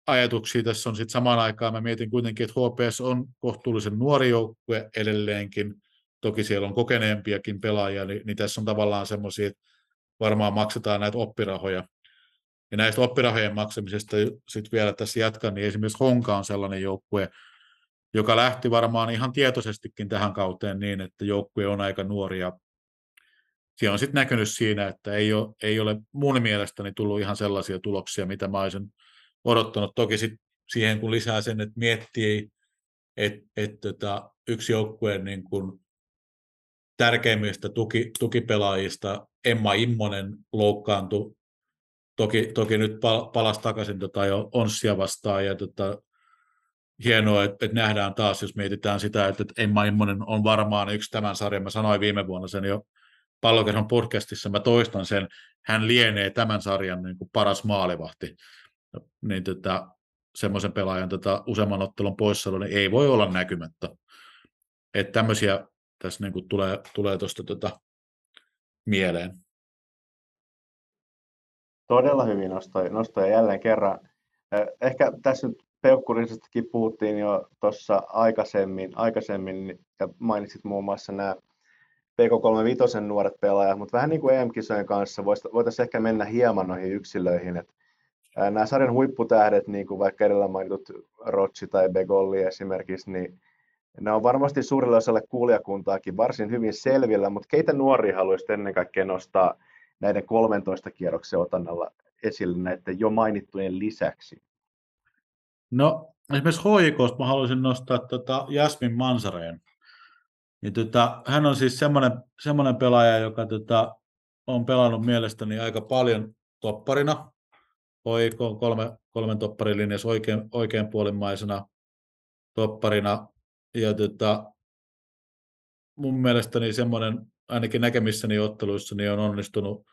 ajatuksia tässä on sitten samaan aikaan. Mä mietin kuitenkin, että HPS on kohtuullisen nuori joukkue edelleenkin. Toki siellä on kokeneempiakin pelaajia, niin, niin tässä on tavallaan semmoisia, että varmaan maksetaan näitä oppirahoja. Ja näistä oppirahojen maksamisesta sitten vielä tässä jatkan, niin esimerkiksi Honka on sellainen joukkue, joka lähti varmaan ihan tietoisestikin tähän kauteen niin, että joukkue on aika nuori ja siellä on sitten näkynyt siinä, että ei ole, ei ole mun mielestäni tullut ihan sellaisia tuloksia, mitä mä olisin odottanut. Toki sit siihen kun lisää sen, että miettii, että et, tota, yksi joukkueen niin kun tärkeimmistä tuki, tukipelaajista, Emma Immonen, loukkaantui. Toki, toki nyt palasi takaisin tota, jo Onssia vastaan ja tota, hienoa, että, että nähdään taas, jos mietitään sitä, että, että Emma Immonen on varmaan yksi tämän sarjan. Mä sanoin viime vuonna sen jo pallokerhon podcastissa, mä toistan sen, hän lienee tämän sarjan niin kuin paras maalivahti. Niin tota, semmoisen pelaajan tota, useamman ottelun poissaolo, niin ei voi olla näkymättä. Että tämmöisiä tässä niin kuin tulee, tulee tuosta tota, mieleen. Todella hyvin nostoja, nostoja jälleen kerran. Ehkä tässä nyt Peukkuristakin puhuttiin jo tuossa aikaisemmin, aikaisemmin ja mainitsit muun muassa nämä PK35 nuoret pelaajat, mutta vähän niin kuin EM-kisojen kanssa voitaisiin ehkä mennä hieman noihin yksilöihin. Että nämä sarjan huipputähdet, niin kuin vaikka edellä mainitut Rotsi tai Begolli esimerkiksi, niin ne on varmasti suurelle osalle kuulijakuntaakin varsin hyvin selvillä, mutta keitä nuoria haluaisit ennen kaikkea nostaa näiden 13 kierroksen otannalla esille näiden jo mainittujen lisäksi? No esimerkiksi HJKsta mä haluaisin nostaa tota Jasmin Mansareen. Ja tota, hän on siis semmoinen, semmoinen pelaaja, joka tota, on pelannut mielestäni aika paljon topparina. HJK on kolme, kolmen topparin linjassa oikein, puolimaisena topparina. Ja tota, mun mielestäni semmoinen, ainakin näkemissäni otteluissa, niin on onnistunut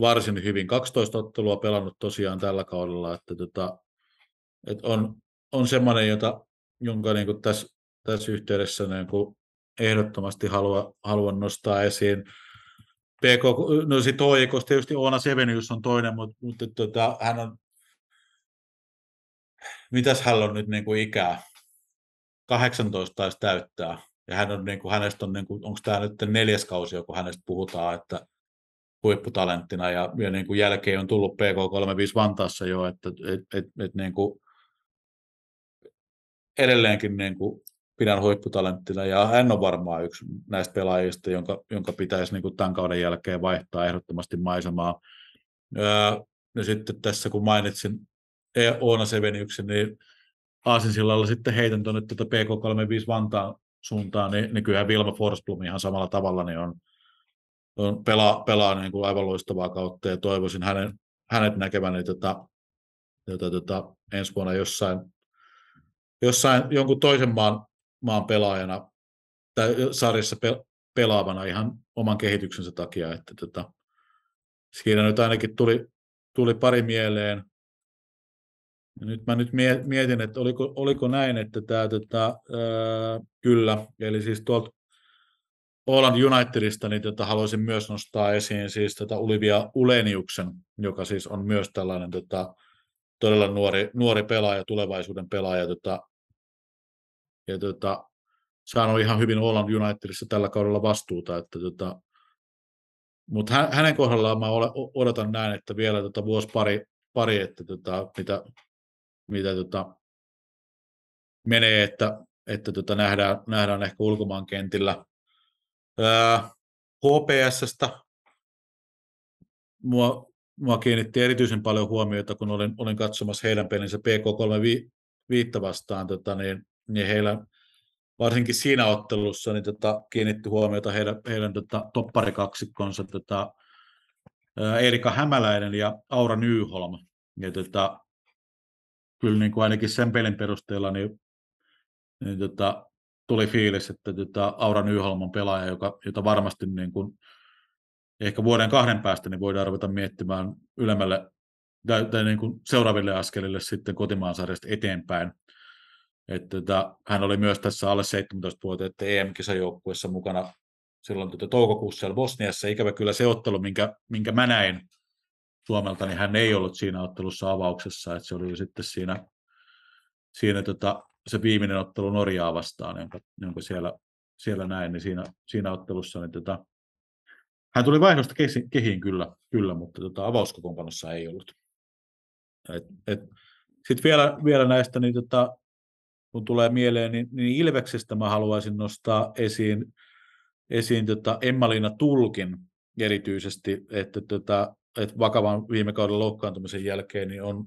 varsin hyvin. 12 ottelua pelannut tosiaan tällä kaudella, että tota, et on, on semmoinen, jota, jonka niin tässä, tässä yhteydessä niin kuin ehdottomasti halua, haluan nostaa esiin. PK, no sitten OIKosta tietysti Oona Sevenius on toinen, mutta, mutta tota, hän on, mitäs hän on nyt niin kuin ikää? 18 taisi täyttää. Ja hän on, niin kuin, hänestä on, niin kuin, onko tämä nyt neljäs kausi, kun hänestä puhutaan, että huipputalenttina ja, ja niin kuin jälkeen on tullut PK35 Vantaassa jo, että et, et, et, niin kuin, edelleenkin niin kuin, pidän huipputalenttina ja hän on varmaan yksi näistä pelaajista, jonka, jonka pitäisi niin kuin tämän kauden jälkeen vaihtaa ehdottomasti maisemaa. Ja, ja sitten tässä kun mainitsin e- Oona Seveniuksen, niin Aasinsillalla sitten heitän tuonne tuota PK35 Vantaan suuntaan, niin, niin kyllähän Vilma Forsblom ihan samalla tavalla niin on, on pelaa, pelaa niin kuin aivan loistavaa kautta ja toivoisin hänen, hänet näkeväni tota, tota, tota, ensi vuonna jossain, jossain jonkun toisen maan, maan pelaajana tai sarjassa pe, pelaavana ihan oman kehityksensä takia, että tota, siinä nyt ainakin tuli, tuli pari mieleen. Ja nyt mä nyt mietin, että oliko, oliko näin, että tämä tota, ää, kyllä, eli siis tuolta Oland Unitedista niin tota, haluaisin myös nostaa esiin siis tota Olivia Uleniuksen, joka siis on myös tällainen tota, todella nuori, nuori pelaaja, tulevaisuuden pelaaja. Tota, ja tota, saanut ihan hyvin Oland Unitedissa tällä kaudella vastuuta, että tota, mutta hänen kohdallaan mä odotan näin, että vielä tota vuosi pari, pari että tota, mitä mitä tota, menee, että, että tota, nähdään, nähdään ehkä ulkomaan kentillä. HPSstä mua, mua kiinnitti erityisen paljon huomiota, kun olin, olin katsomassa heidän pelinsä PK3 vastaan, tota, niin, niin heillä varsinkin siinä ottelussa niin tota, kiinnitti huomiota heidän, heidän tota, topparikaksikkonsa tota, Erika Hämäläinen ja Aura Nyholm. Ja, tota, kyllä niin kuin ainakin sen pelin perusteella niin, niin tota, tuli fiilis, että tota, Aura Nyholm on pelaaja, joka, jota varmasti niin kuin, ehkä vuoden kahden päästä niin voidaan ruveta miettimään ylemmälle tai, tai niin kuin seuraaville askelille sitten kotimaan sarjasta eteenpäin. Että, tota, hän oli myös tässä alle 17-vuotiaiden EM-kisajoukkuessa mukana silloin tota, toukokuussa siellä Bosniassa. Ikävä kyllä se ottelu, minkä, minkä mä näin, Suomelta, niin hän ei ollut siinä ottelussa avauksessa, että se oli jo sitten siinä, siinä tota, se viimeinen ottelu Norjaa vastaan, jonka, jonka siellä, siellä näin, niin siinä, siinä ottelussa niin tota, hän tuli vaihdosta kehiin kyllä, kyllä mutta tota, avauskokoonpanossa ei ollut. Sitten vielä, vielä näistä, niin tota, kun tulee mieleen, niin, niin Ilveksestä mä haluaisin nostaa esiin, esiin tota Emma-Liina Tulkin erityisesti, että, tota, että vakavan viime kauden loukkaantumisen jälkeen niin on,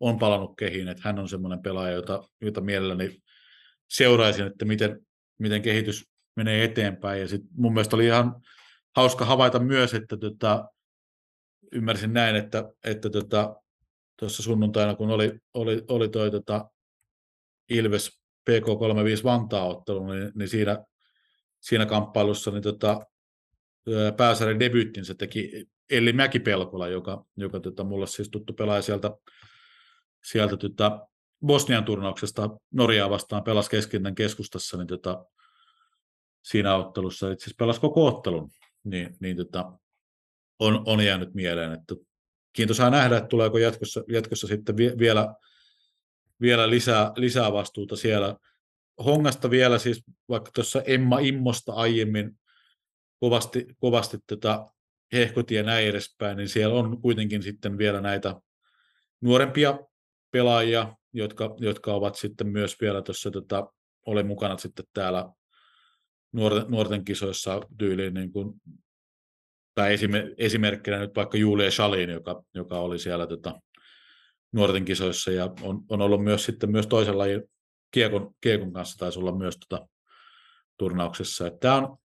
on palannut kehiin, että hän on semmoinen pelaaja, jota, jota mielelläni seuraisin, että miten, miten kehitys menee eteenpäin. Ja sit mun mielestä oli ihan hauska havaita myös, että tota, ymmärsin näin, että, että tota, tuossa sunnuntaina, kun oli, oli, oli toi tota, Ilves PK35 Vantaa-ottelu, niin, niin siinä, siinä kamppailussa niin tota, pääsarjan debyyttinsä teki Elli Mäkipelkola, joka, joka tota, mulle siis tuttu pelaaja sieltä, sieltä tota, Bosnian turnauksesta Norjaa vastaan pelasi keskintän keskustassa, niin tota, siinä ottelussa itse asiassa pelasi koko ottelun, niin, niin tota, on, on jäänyt mieleen, että kiintoisaa nähdä, että tuleeko jatkossa, jatkossa sitten vielä, vielä lisää, lisää vastuuta siellä. Hongasta vielä siis, vaikka tuossa Emma Immosta aiemmin kovasti, kovasti tätä hehkutin ja näin edespäin, niin siellä on kuitenkin sitten vielä näitä nuorempia pelaajia, jotka, jotka ovat sitten myös vielä tuossa tota, ole mukana sitten täällä nuorten, nuorten kisoissa tyyliin niin kuin tai esimerkkinä nyt vaikka Julia Shalin, joka, joka oli siellä tota, nuorten kisoissa ja on, on ollut myös sitten myös toisella kiekon, kiekon kanssa taisi olla myös tota, turnauksessa. Että on,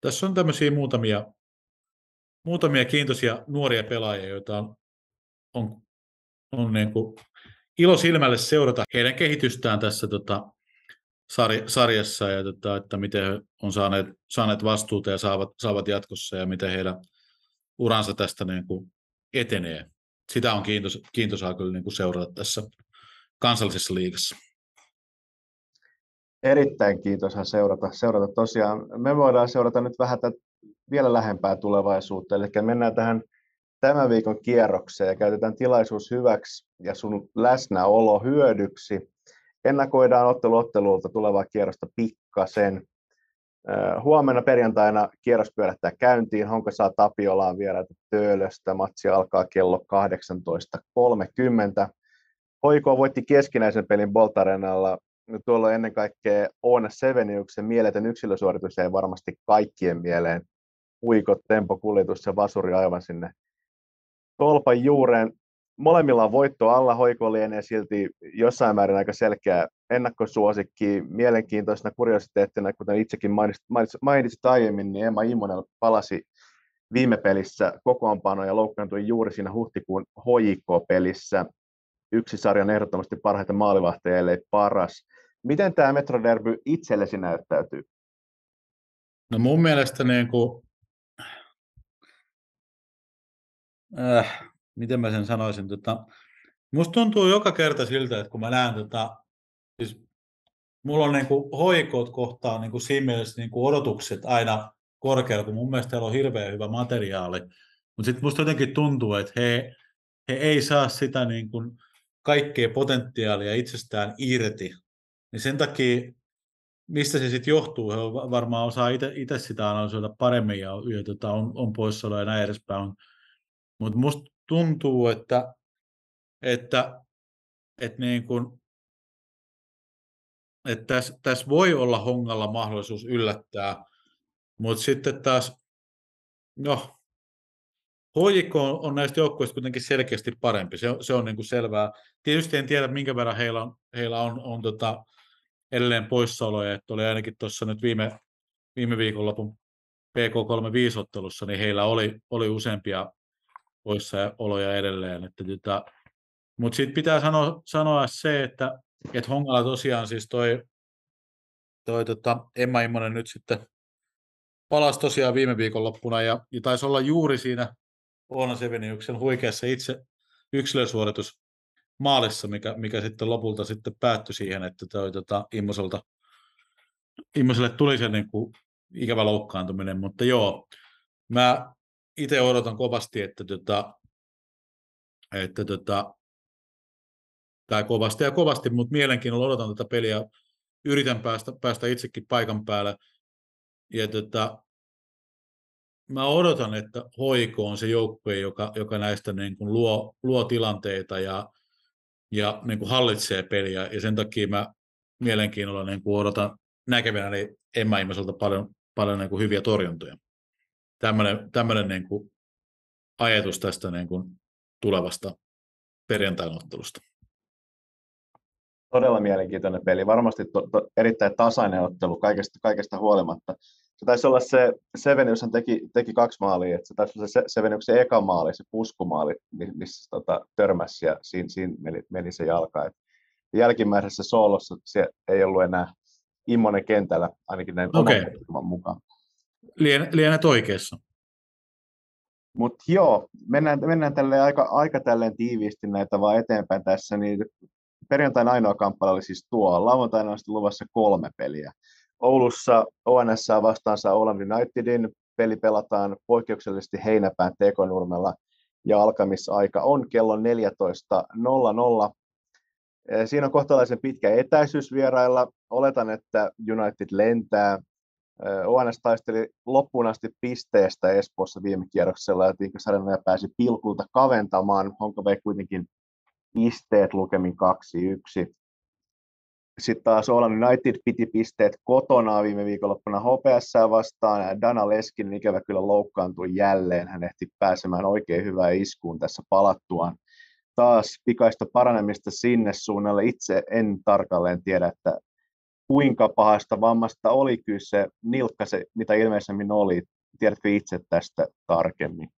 tässä on tämmöisiä muutamia, muutamia kiintoisia nuoria pelaajia, joita on, on, on niin kuin ilo silmälle seurata heidän kehitystään tässä tota, sarjassa ja tota, että miten he on saaneet, saaneet vastuuta ja saavat, saavat jatkossa ja miten heidän uransa tästä niin kuin etenee. Sitä on kiintos, kiintosaa kyllä niin kuin seurata tässä kansallisessa liigassa. Erittäin kiintosaa seurata, seurata tosiaan. Me voidaan seurata nyt vähän tätä vielä lähempää tulevaisuutta, eli mennään tähän tämän viikon kierrokseen ja käytetään tilaisuus hyväksi ja sun läsnäolo hyödyksi ennakoidaan ottelu ottelulta tulevaa kierrosta pikkasen. Huomenna perjantaina kierros pyörähtää käyntiin. Honka saa Tapiolaan vieraita Töölöstä. Matsi alkaa kello 18.30. Hoiko voitti keskinäisen pelin Boltarenalla. Tuolla on ennen kaikkea Oona Seveniuksen mieletön yksilösuoritus ei varmasti kaikkien mieleen. Huikot, tempokuljetus ja vasuri aivan sinne tolpan juureen molemmilla on voitto alla, hoiko lienee silti jossain määrin aika selkeä ennakkosuosikki. Mielenkiintoisena kuriositeettina, kuten itsekin mainitsit, mainitsit, aiemmin, niin Emma Immonen palasi viime pelissä kokoonpano ja loukkaantui juuri siinä huhtikuun HJK-pelissä. Yksi sarjan ehdottomasti parhaita maalivahteja, ellei paras. Miten tämä Metroderby itsellesi näyttäytyy? No mun mielestä niin kuin, äh, miten mä sen sanoisin, tota, musta tuntuu joka kerta siltä, että kun mä näen tota, siis mulla on niinku hoikot kohtaan niinku siinä mielessä niinku odotukset aina korkealla, kun mun mielestä heillä on hirveän hyvä materiaali, mutta sitten musta jotenkin tuntuu, että he, he ei saa sitä niinku kaikkea potentiaalia itsestään irti, niin sen takia mistä se sitten johtuu, he varmaan osaa itse sitä analysoida paremmin ja, ja tota, on, on poissaolo ja näin edespäin. Mutta musta tuntuu, että, että, että, niin kuin, että tässä, tässä voi olla Hongalla mahdollisuus yllättää, mutta sitten taas, no, HJK on, on näistä joukkueista kuitenkin selkeästi parempi, se, se on niin kuin selvää. Tietysti en tiedä, minkä verran heillä on, heillä on, on tota, edelleen poissaoloja, että oli ainakin tuossa nyt viime, viime viikonlopun PK35-ottelussa, niin heillä oli, oli useampia poissaoloja edelleen. Että tota, mutta sitten pitää sanoa, sanoa se, että, että Hongalla tosiaan siis toi, toi tota Emma Immonen nyt sitten palasi tosiaan viime viikonloppuna ja, ja taisi olla juuri siinä Oona Seveniuksen huikeassa itse yksilösuoritus maalissa, mikä, mikä sitten lopulta sitten päättyi siihen, että toi tota Immoselta, Immoselle tuli se niin kuin ikävä loukkaantuminen, mutta joo, mä itse odotan kovasti, että tota, että tota, tai kovasti ja kovasti, mutta mielenkiinnolla odotan tätä peliä. Yritän päästä, päästä itsekin paikan päälle. Ja tota, mä odotan, että Hoiko on se joukkue, joka, joka näistä niin kuin luo, luo tilanteita ja, ja niin kuin hallitsee peliä. Ja sen takia mä mielenkiinnolla niin kuin odotan näkevänä niin Emma Imaselta paljon, paljon niin kuin hyviä torjuntoja. Tämmöinen, tämmöinen niin kuin ajatus tästä niin kuin tulevasta perjantain ottelusta. Todella mielenkiintoinen peli. Varmasti to, to, erittäin tasainen ottelu kaikesta, kaikesta huolimatta. Se taisi olla se, Sevenius teki, teki kaksi maalia, että se taisi olla se Seveniuksen eka maali, se puskumaali, missä tota, törmäsi ja siinä, siinä meni, meni se jalka. Et jälkimmäisessä soolossa se ei ollut enää Immonen kentällä, ainakin näin okay. mukaan. Lien, lienet oikeassa. Mutta joo, mennään, mennään tälle aika, aika tälleen tiiviisti näitä vaan eteenpäin tässä, niin perjantaina ainoa kamppailu oli siis tuo. Lauantaina on sitten luvassa kolme peliä. Oulussa ONS vastaan saa Oland Unitedin. Peli pelataan poikkeuksellisesti heinäpään tekonurmella ja alkamisaika on kello 14.00. Siinä on kohtalaisen pitkä etäisyys vierailla. Oletan, että United lentää. ONS taisteli loppuun asti pisteestä Espoossa viime kierroksella ja Tinkas pääsi pilkulta kaventamaan. Honka vei kuitenkin pisteet lukemin 2-1. Sitten taas Oland United piti pisteet kotona viime viikonloppuna HPS vastaan. Dana Leskin ikävä kyllä loukkaantui jälleen. Hän ehti pääsemään oikein hyvään iskuun tässä palattuaan. Taas pikaista paranemista sinne suunnalle. Itse en tarkalleen tiedä, että kuinka pahasta vammasta oli kyse. Nilkka se, mitä ilmeisemmin oli. Tiedätkö itse tästä tarkemmin?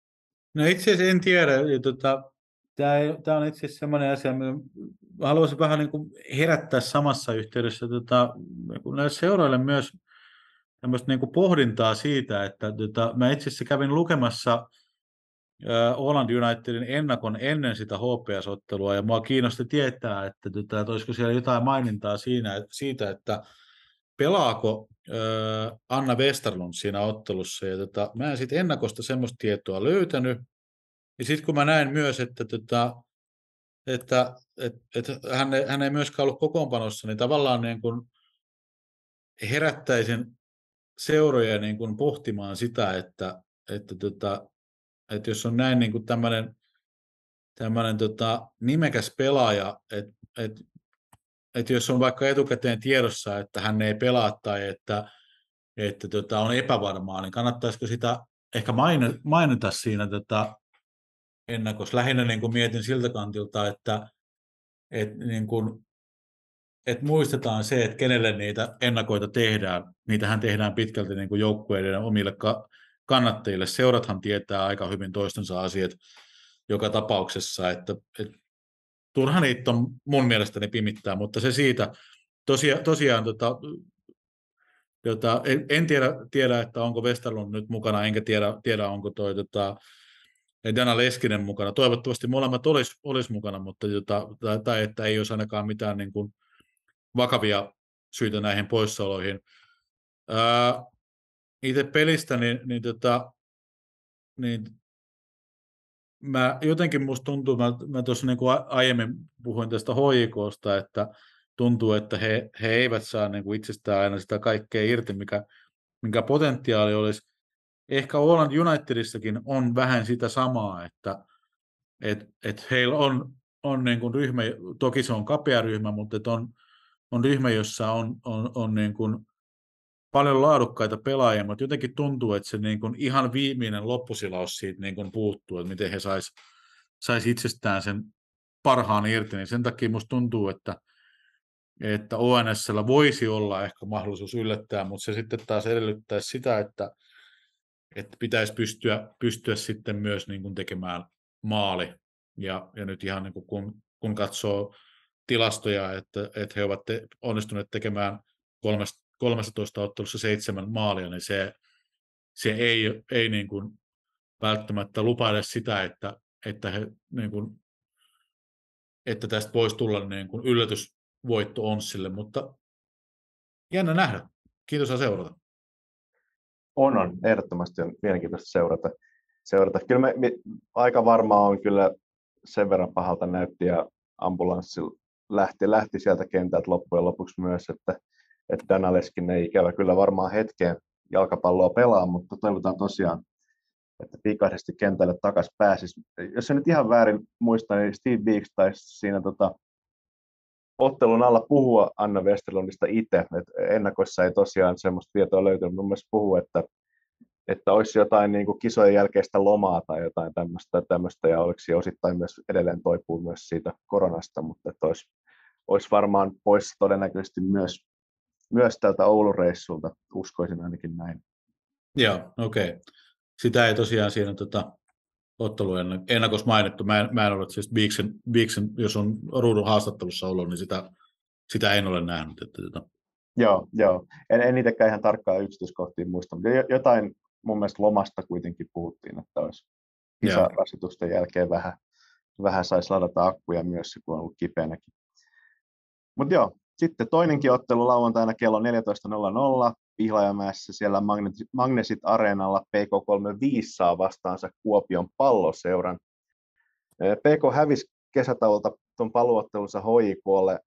No itse asiassa en tiedä. Tota, tämä, on itse asiassa sellainen asia, mä haluaisin vähän niin kuin herättää samassa yhteydessä tota, niin näille seuroille myös niin kuin pohdintaa siitä, että tota, mä itse asiassa kävin lukemassa Holland Unitedin ennakon ennen sitä HPS-ottelua, ja mua kiinnosti tietää, että, tota, että olisiko siellä jotain mainintaa siinä, siitä, että pelaako äh, Anna Westerlund siinä ottelussa, ja tota, mä en sitten ennakosta semmoista tietoa löytänyt, ja sitten kun mä näin myös, että, tota, että, että, että hän, ei, hän ei myöskään ollut kokoonpanossa, niin tavallaan niin kuin herättäisin seuroja niin kuin pohtimaan sitä, että, että, tota, että jos on näin niin kuin tämmöinen, tämmöinen tota, nimekäs pelaaja, että, että, että jos on vaikka etukäteen tiedossa, että hän ei pelaa tai että, että tota, on epävarmaa, niin kannattaisiko sitä ehkä mainita siinä tota, ennakos. Lähinnä niin kuin mietin siltä kantilta, että, että, niin kuin, että muistetaan se, että kenelle niitä ennakoita tehdään. Niitähän tehdään pitkälti niin kuin joukkueiden omille kannattajille. Seurathan tietää aika hyvin toistensa asiat joka tapauksessa, että, että turha niitä on mun mielestäni pimittää, mutta se siitä, tosiaan, tosiaan tota, jota, en, en tiedä, tiedä, että onko Westerlund nyt mukana, enkä tiedä, tiedä onko toi tota, Dana Leskinen mukana. Toivottavasti molemmat olisi olis mukana, mutta jota, tai, tai, että ei olisi ainakaan mitään niin kuin vakavia syitä näihin poissaoloihin. Ää, itse pelistä, niin, niin, tota, niin mä, jotenkin musta tuntuu, mä, mä tuossa niin aiemmin puhuin tästä hoikosta, että tuntuu, että he, he eivät saa niin kuin itsestään aina sitä kaikkea irti, mikä, mikä potentiaali olisi. Ehkä Holland Unitedissakin on vähän sitä samaa, että et, et heillä on, on niin kuin ryhmä, toki se on kapea ryhmä, mutta on, on ryhmä, jossa on, on, on niin kuin paljon laadukkaita pelaajia, mutta jotenkin tuntuu, että se niin kuin ihan viimeinen loppusilaus siitä niin kuin puuttuu, että miten he sais, sais itsestään sen parhaan irti, niin sen takia musta tuntuu, että, että ONSllä voisi olla ehkä mahdollisuus yllättää, mutta se sitten taas edellyttäisi sitä, että että pitäisi pystyä, pystyä sitten myös niin kuin tekemään maali. Ja, ja nyt ihan niin kuin kun, kun katsoo tilastoja, että, että he ovat te, onnistuneet tekemään 13 ottelussa seitsemän maalia, niin se, se ei, ei niin kuin välttämättä lupaile sitä, että, että, he, niin kuin, että tästä voisi tulla niin kuin yllätysvoitto Onssille, mutta jännä nähdä. Kiitos ja seurata. On, on. Ehdottomasti on mielenkiintoista seurata. seurata. Kyllä me, me, aika varmaa on kyllä sen verran pahalta näytti ja ambulanssi lähti, lähti sieltä kentältä loppujen lopuksi myös, että, että Danaleskin ei ikävä kyllä varmaan hetkeen jalkapalloa pelaa, mutta toivotaan tosiaan, että pikaisesti kentälle takaisin pääsisi. Jos en nyt ihan väärin muista, niin Steve Beeks taisi siinä tota, ottelun alla puhua Anna Westerlundista itse, että ennakoissa ei tosiaan semmoista tietoa löytynyt. Mun mielestä puhua, että, että olisi jotain niin kuin kisojen jälkeistä lomaa tai jotain tämmöistä, tämmöistä ja oliko osittain myös edelleen toipuu myös siitä koronasta, mutta olisi, olisi varmaan pois todennäköisesti myös, myös tältä Oulun reissulta, uskoisin ainakin näin. Joo, okei. Okay. Sitä ei tosiaan siinä tota, ottelu ennakossa mainittu. Mä en, mä en ole siis Beeksen, Beeksen, jos on ruudun haastattelussa ollut, niin sitä, sitä en ole nähnyt. Että, että... Joo, joo. En, en itsekään ihan tarkkaan yksityiskohtiin muista, mutta jotain mun mielestä lomasta kuitenkin puhuttiin, että olisi kisarasitusten jälkeen vähän, vähän saisi ladata akkuja myös, kun on ollut kipeänäkin. Mutta joo, sitten toinenkin ottelu lauantaina kello 14.00 Pihlajamäessä siellä Magnesit Areenalla PK35 saa vastaansa Kuopion palloseuran. PK hävisi kesätauolta tuon paluottelunsa HIKlle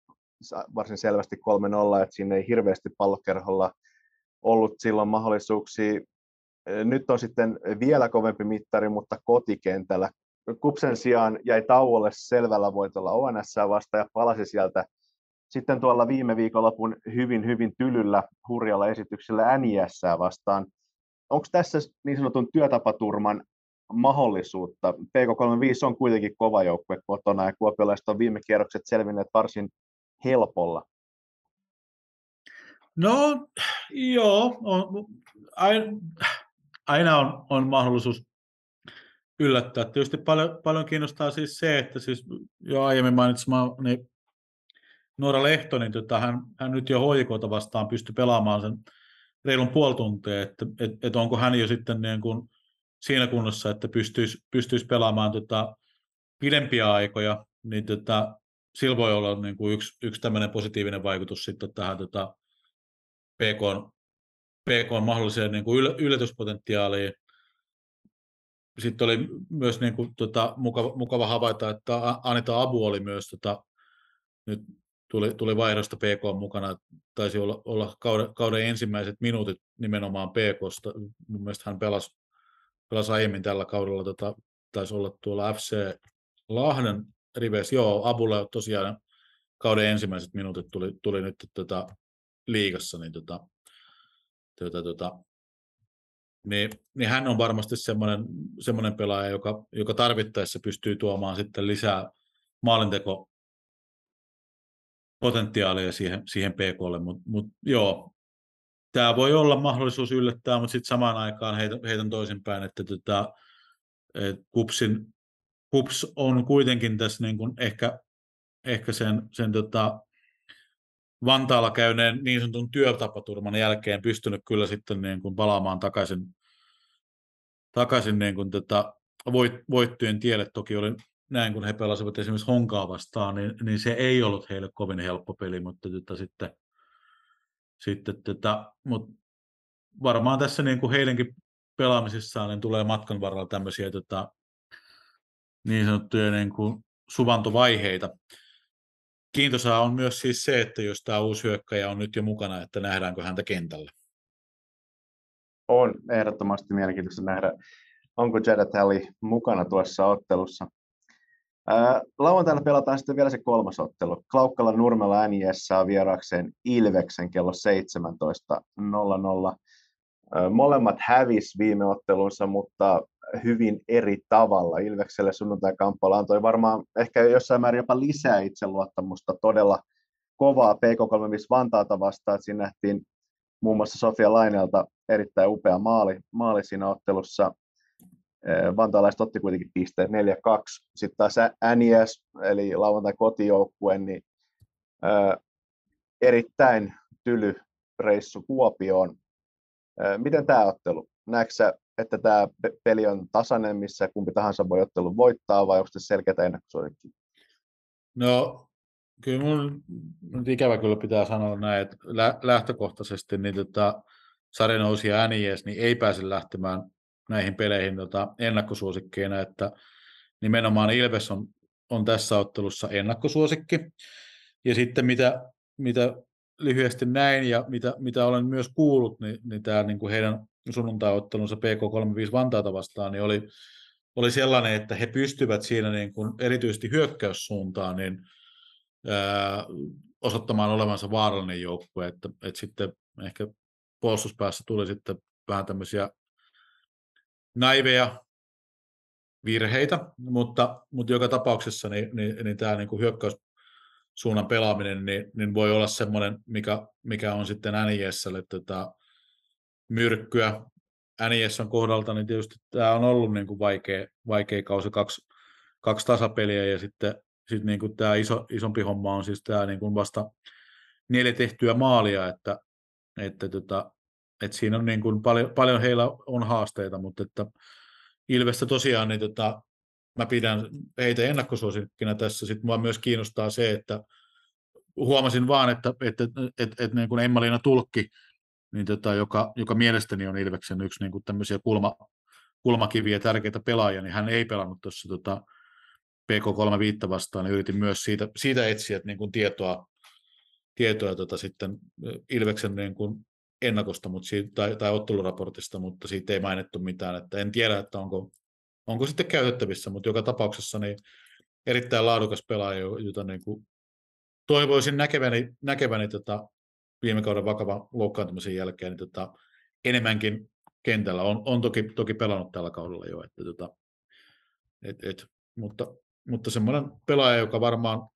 varsin selvästi 3-0, että siinä ei hirveästi pallokerholla ollut silloin mahdollisuuksia. Nyt on sitten vielä kovempi mittari, mutta kotikentällä. Kupsen sijaan jäi tauolle selvällä voitolla ONS vasta ja palasi sieltä sitten tuolla viime viikonlopun hyvin, hyvin tylyllä, hurjalla esityksellä NIS vastaan. Onko tässä niin sanotun työtapaturman mahdollisuutta? PK35 on kuitenkin kova joukkue kotona ja kuopiolaiset on viime kierrokset selvinneet varsin helpolla. No joo, on, aina on, on mahdollisuus yllättää. Tietysti paljon, paljon kiinnostaa siis se, että siis jo aiemmin mainitsema niin Noora Lehto, niin tota, hän, hän nyt jo hoikota vastaan pystyi pelaamaan sen reilun puoli tuntia, että et, et onko hän jo sitten niin kuin siinä kunnossa, että pystyisi, pystyisi pelaamaan tota pidempiä aikoja, niin tota, sillä voi olla niin kuin yksi, yksi tämmöinen positiivinen vaikutus sitten tähän tota PK, PK mahdolliseen niin kuin yllätyspotentiaaliin. Sitten oli myös niin kuin, tota, mukava, mukava havaita, että Anita Abu oli myös tota, nyt tuli, tuli vaihdosta PK mukana, taisi olla, olla kauden, kauden ensimmäiset minuutit nimenomaan PKsta. Mun mielestä hän pelasi, pelasi aiemmin tällä kaudella, tota, taisi olla tuolla FC Lahden riveissä. Joo, Abulle tosiaan kauden ensimmäiset minuutit tuli, tuli nyt tota, liigassa, niin, tota, tota, tota, niin, niin, hän on varmasti semmoinen, semmoinen pelaaja, joka, joka tarvittaessa pystyy tuomaan sitten lisää maalinteko potentiaalia siihen, siihen PKlle, mutta mut, joo, tämä voi olla mahdollisuus yllättää, mutta sitten samaan aikaan heitän, heitän toisinpäin, että tota, et Kupsin, Kups on kuitenkin tässä niin kuin ehkä, ehkä sen, sen tota, Vantaalla käyneen niin sanotun työtapaturman jälkeen pystynyt kyllä sitten niin kuin palaamaan takaisin, takaisin niin kuin tota, voit, voittojen tielle. Toki oli näin kun he pelasivat esimerkiksi Honkaa vastaan, niin, niin se ei ollut heille kovin helppo peli, mutta tota, sitten, sitten tota, mutta varmaan tässä niin kuin heidänkin pelaamisissaan niin tulee matkan varrella tämmöisiä tota, niin sanottuja niin kuin suvantovaiheita. Kiintosaa on myös siis se, että jos tämä uusi hyökkäjä on nyt jo mukana, että nähdäänkö häntä kentällä. On ehdottomasti mielenkiintoista nähdä, onko Jared Halley mukana tuossa ottelussa. Lauantaina pelataan sitten vielä se kolmas ottelu. Klaukkala Nurmella NIS saa vierakseen Ilveksen kello 17.00. Molemmat hävis viime ottelunsa, mutta hyvin eri tavalla. Ilvekselle sunnuntai-kamppailu antoi varmaan ehkä jossain määrin jopa lisää itseluottamusta todella kovaa PK35 Vantaata vastaan. Siinä nähtiin muun muassa Sofia Lainelta erittäin upea maali, maali siinä ottelussa. Vantaalaiset otti kuitenkin pisteet 4-2. Sitten taas NIS, eli lauantai kotijoukkue, niin erittäin tyly reissu Kuopioon. Miten tämä ottelu? Näetkö että tämä peli on tasainen, missä kumpi tahansa voi ottelun voittaa, vai onko se selkeää ennakkosuosikki? No, kyllä mun nyt ikävä kyllä pitää sanoa näin, että lähtökohtaisesti niin tota, sarjanousi ja NIS niin ei pääse lähtemään näihin peleihin tota, ennakkosuosikkeina, että nimenomaan Ilves on on tässä ottelussa ennakkosuosikki. Ja sitten mitä, mitä lyhyesti näin ja mitä, mitä olen myös kuullut, niin, niin tämä niin kuin heidän sunnuntai-ottelunsa PK35 Vantaata vastaan niin oli, oli sellainen, että he pystyvät siinä niin kuin erityisesti hyökkäyssuuntaan niin, ää, osoittamaan olevansa vaarallinen joukkue, että, että sitten ehkä puolustuspäässä tuli sitten vähän tämmöisiä naiveja virheitä, mutta, mutta joka tapauksessa niin, niin, niin tämä niin kuin hyökkäyssuunnan pelaaminen niin, niin voi olla semmoinen, mikä, mikä on sitten NISlle tota, myrkkyä. On kohdalta, niin tietysti tämä on ollut niin kuin vaikea, vaikea kausi, kaksi, kaksi tasapeliä ja sitten sit niin kuin tämä iso, isompi homma on siis tämä niin kuin vasta neljä tehtyä maalia, että, että, tota, että siinä on niin kuin paljon, paljon heillä on haasteita, mutta että Ilvestä tosiaan, niin tota, mä pidän heitä ennakkosuosikkina tässä. Sitten mua myös kiinnostaa se, että huomasin vaan, että, että, että, että, että niin kuin Emma-Liina Tulkki, niin tota, joka, joka mielestäni on Ilveksen yksi niin kuin tämmöisiä kulma, kulmakiviä tärkeitä pelaajia, niin hän ei pelannut tuossa tota, PK35 vastaan, niin yritin myös siitä, siitä etsiä niin kuin tietoa, tietoa tota, sitten Ilveksen niin kuin ennakosta mutta siitä, tai, tai otteluraportista, mutta siitä ei mainittu mitään. Että en tiedä, että onko, onko sitten käytettävissä, mutta joka tapauksessa niin erittäin laadukas pelaaja, jota niin kuin toivoisin näkeväni, näkeväni tota, viime kauden vakavan loukkaantumisen jälkeen niin tota, enemmänkin kentällä. On, on toki, toki pelannut tällä kaudella jo, että, tota, et, et, mutta, mutta semmoinen pelaaja, joka varmaan,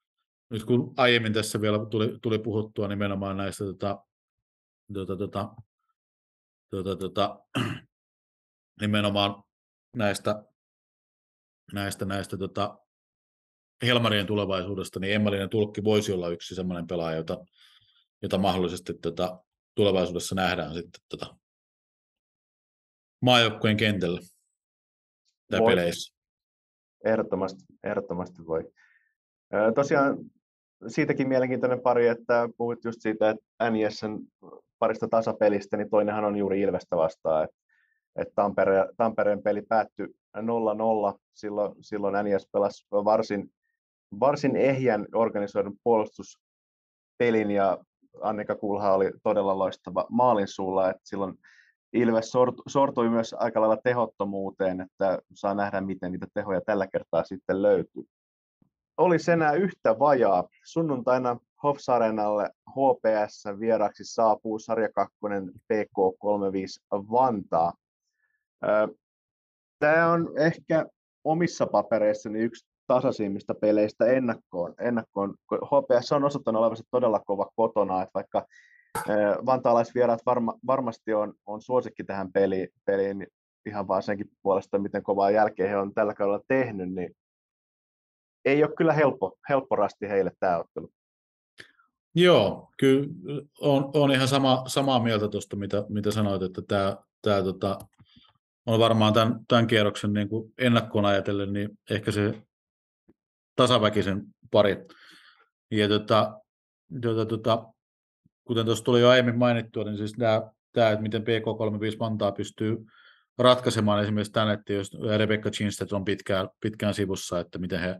nyt kun aiemmin tässä vielä tuli, tuli puhuttua nimenomaan näistä tota, tota, tota, tota, tota, nimenomaan näistä, näistä, näistä tota, Helmarien tulevaisuudesta, niin Emmalinen tulkki voisi olla yksi sellainen pelaaja, jota, jota mahdollisesti tota, tulevaisuudessa nähdään sitten tota, maajoukkueen kentällä tai voi. peleissä. Ehdottomasti, ehdottomasti voi. Tosiaan siitäkin mielenkiintoinen pari, että puhuit just siitä, että NISn parista tasapelistä, niin toinenhan on juuri Ilvestä vastaan. Että, että Tampere, Tampereen peli päättyi 0-0. Silloin, silloin NIS pelasi varsin, varsin ehjän organisoidun puolustuspelin ja Annika Kulha oli todella loistava maalin suulla, että silloin Ilves sortui myös aika lailla tehottomuuteen, että saa nähdä, miten niitä tehoja tällä kertaa sitten löytyy. Olisi enää yhtä vajaa. Sunnuntaina Hofsarenalle HPS vieraaksi saapuu sarja 2 PK35 Vantaa. Tämä on ehkä omissa papereissani yksi tasaisimmista peleistä ennakkoon. ennakkoon. HPS on osoittanut olevansa todella kova kotona, että vaikka vantaalaisvieraat varma, varmasti on, on suosikki tähän peliin, peliin ihan vaan senkin puolesta, miten kovaa jälkeen he on tällä kaudella tehnyt, niin ei ole kyllä helppo, helppo rasti heille tämä ottelu. Joo, kyllä on, on ihan sama, samaa mieltä tuosta, mitä, mitä sanoit, että tämä, tämä tota, on varmaan tämän, tämän kierroksen niin kuin ennakkoon ajatellen, niin ehkä se tasaväkisen pari. Ja tota, tota, tota, kuten tuossa tuli jo aiemmin mainittua, niin siis tämä, tämä että miten PK35 Vantaa pystyy ratkaisemaan esimerkiksi tänne, että jos Rebecca Chinstedt on pitkään, pitkään sivussa, että miten he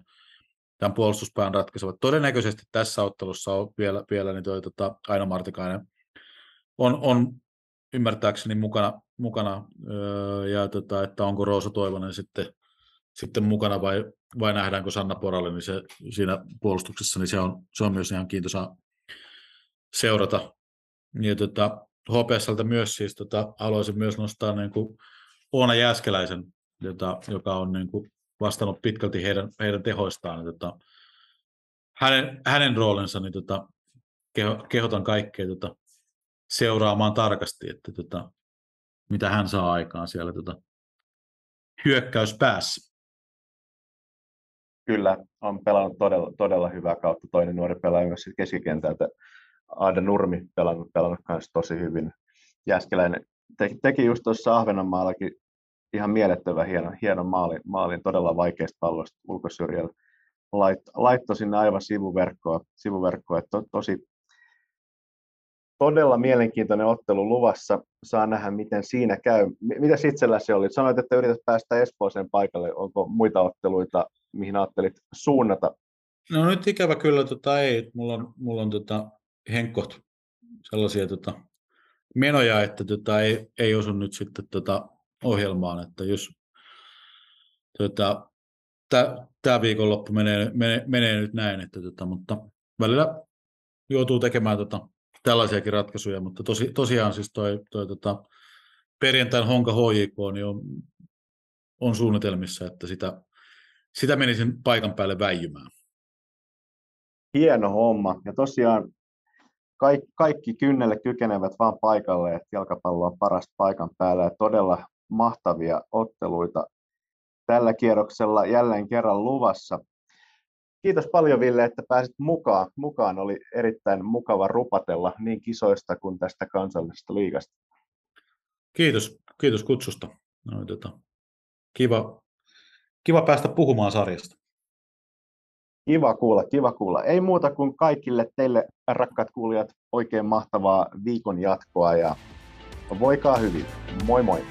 tämän puolustuspään ratkaisevat. Todennäköisesti tässä ottelussa on vielä, vielä niin toi, tota, Aino Martikainen on, on ymmärtääkseni mukana, mukana öö, ja tota, että onko Roosa Toivonen sitten, sitten mukana vai, vai nähdäänkö Sanna Poralle niin se, siinä puolustuksessa, niin se on, se on myös ihan kiintoisa seurata. Ja tota, HPSltä myös siis tota, haluaisin myös nostaa niin kuin Oona Jääskeläisen, jota, joka on niin kuin vastannut pitkälti heidän, heidän tehoistaan. Niin tota, hänen, hänen roolinsa, niin tota, keho, kehotan kaikkea tota, seuraamaan tarkasti, että tota, mitä hän saa aikaan siellä tota, hyökkäyspäässä. Kyllä, on pelannut todella, todella hyvää kautta. Toinen nuori pelaaja myös keskikentältä. Aada Nurmi pelannut, pelannut myös tosi hyvin. Jäskeläinen teki, teki just tuossa Ahvenanmaallakin ihan mielettömän hieno, hieno maali, maalin todella vaikeasta pallosta ulkosyrjällä. Lait, laittoi sinne aivan sivuverkkoa, sivuverkkoa että to, tosi todella mielenkiintoinen ottelu luvassa. Saa nähdä, miten siinä käy. Mitä itselläsi oli? Sanoit, että yrität päästä Espooseen paikalle. Onko muita otteluita mihin ajattelit suunnata? No nyt ikävä kyllä tota, ei. Mulla on, mulla on tota, henkot sellaisia tota, menoja, että tota, ei, ei osu nyt sitten tota, ohjelmaan, että jos tota, tämä viikonloppu menee, menee, menee, nyt näin, että tota, mutta välillä joutuu tekemään tota, tällaisiakin ratkaisuja, mutta tosi, tosiaan siis toi, toi tota, perjantain Honka HJK niin on, on suunnitelmissa, että sitä, sitä menisin paikan päälle väijymään. Hieno homma. Ja tosiaan kaikki, kaikki kynnelle kykenevät vaan paikalle, että jalkapallo on parasta paikan päällä ja todella mahtavia otteluita tällä kierroksella jälleen kerran luvassa. Kiitos paljon Ville, että pääsit mukaan. Mukaan oli erittäin mukava rupatella niin kisoista kuin tästä kansallisesta liigasta. Kiitos, kiitos kutsusta. No, tota, kiva, kiva päästä puhumaan sarjasta. Kiva kuulla, kiva kuulla. Ei muuta kuin kaikille teille rakkaat kuulijat oikein mahtavaa viikon jatkoa ja voikaa hyvin. Moi moi!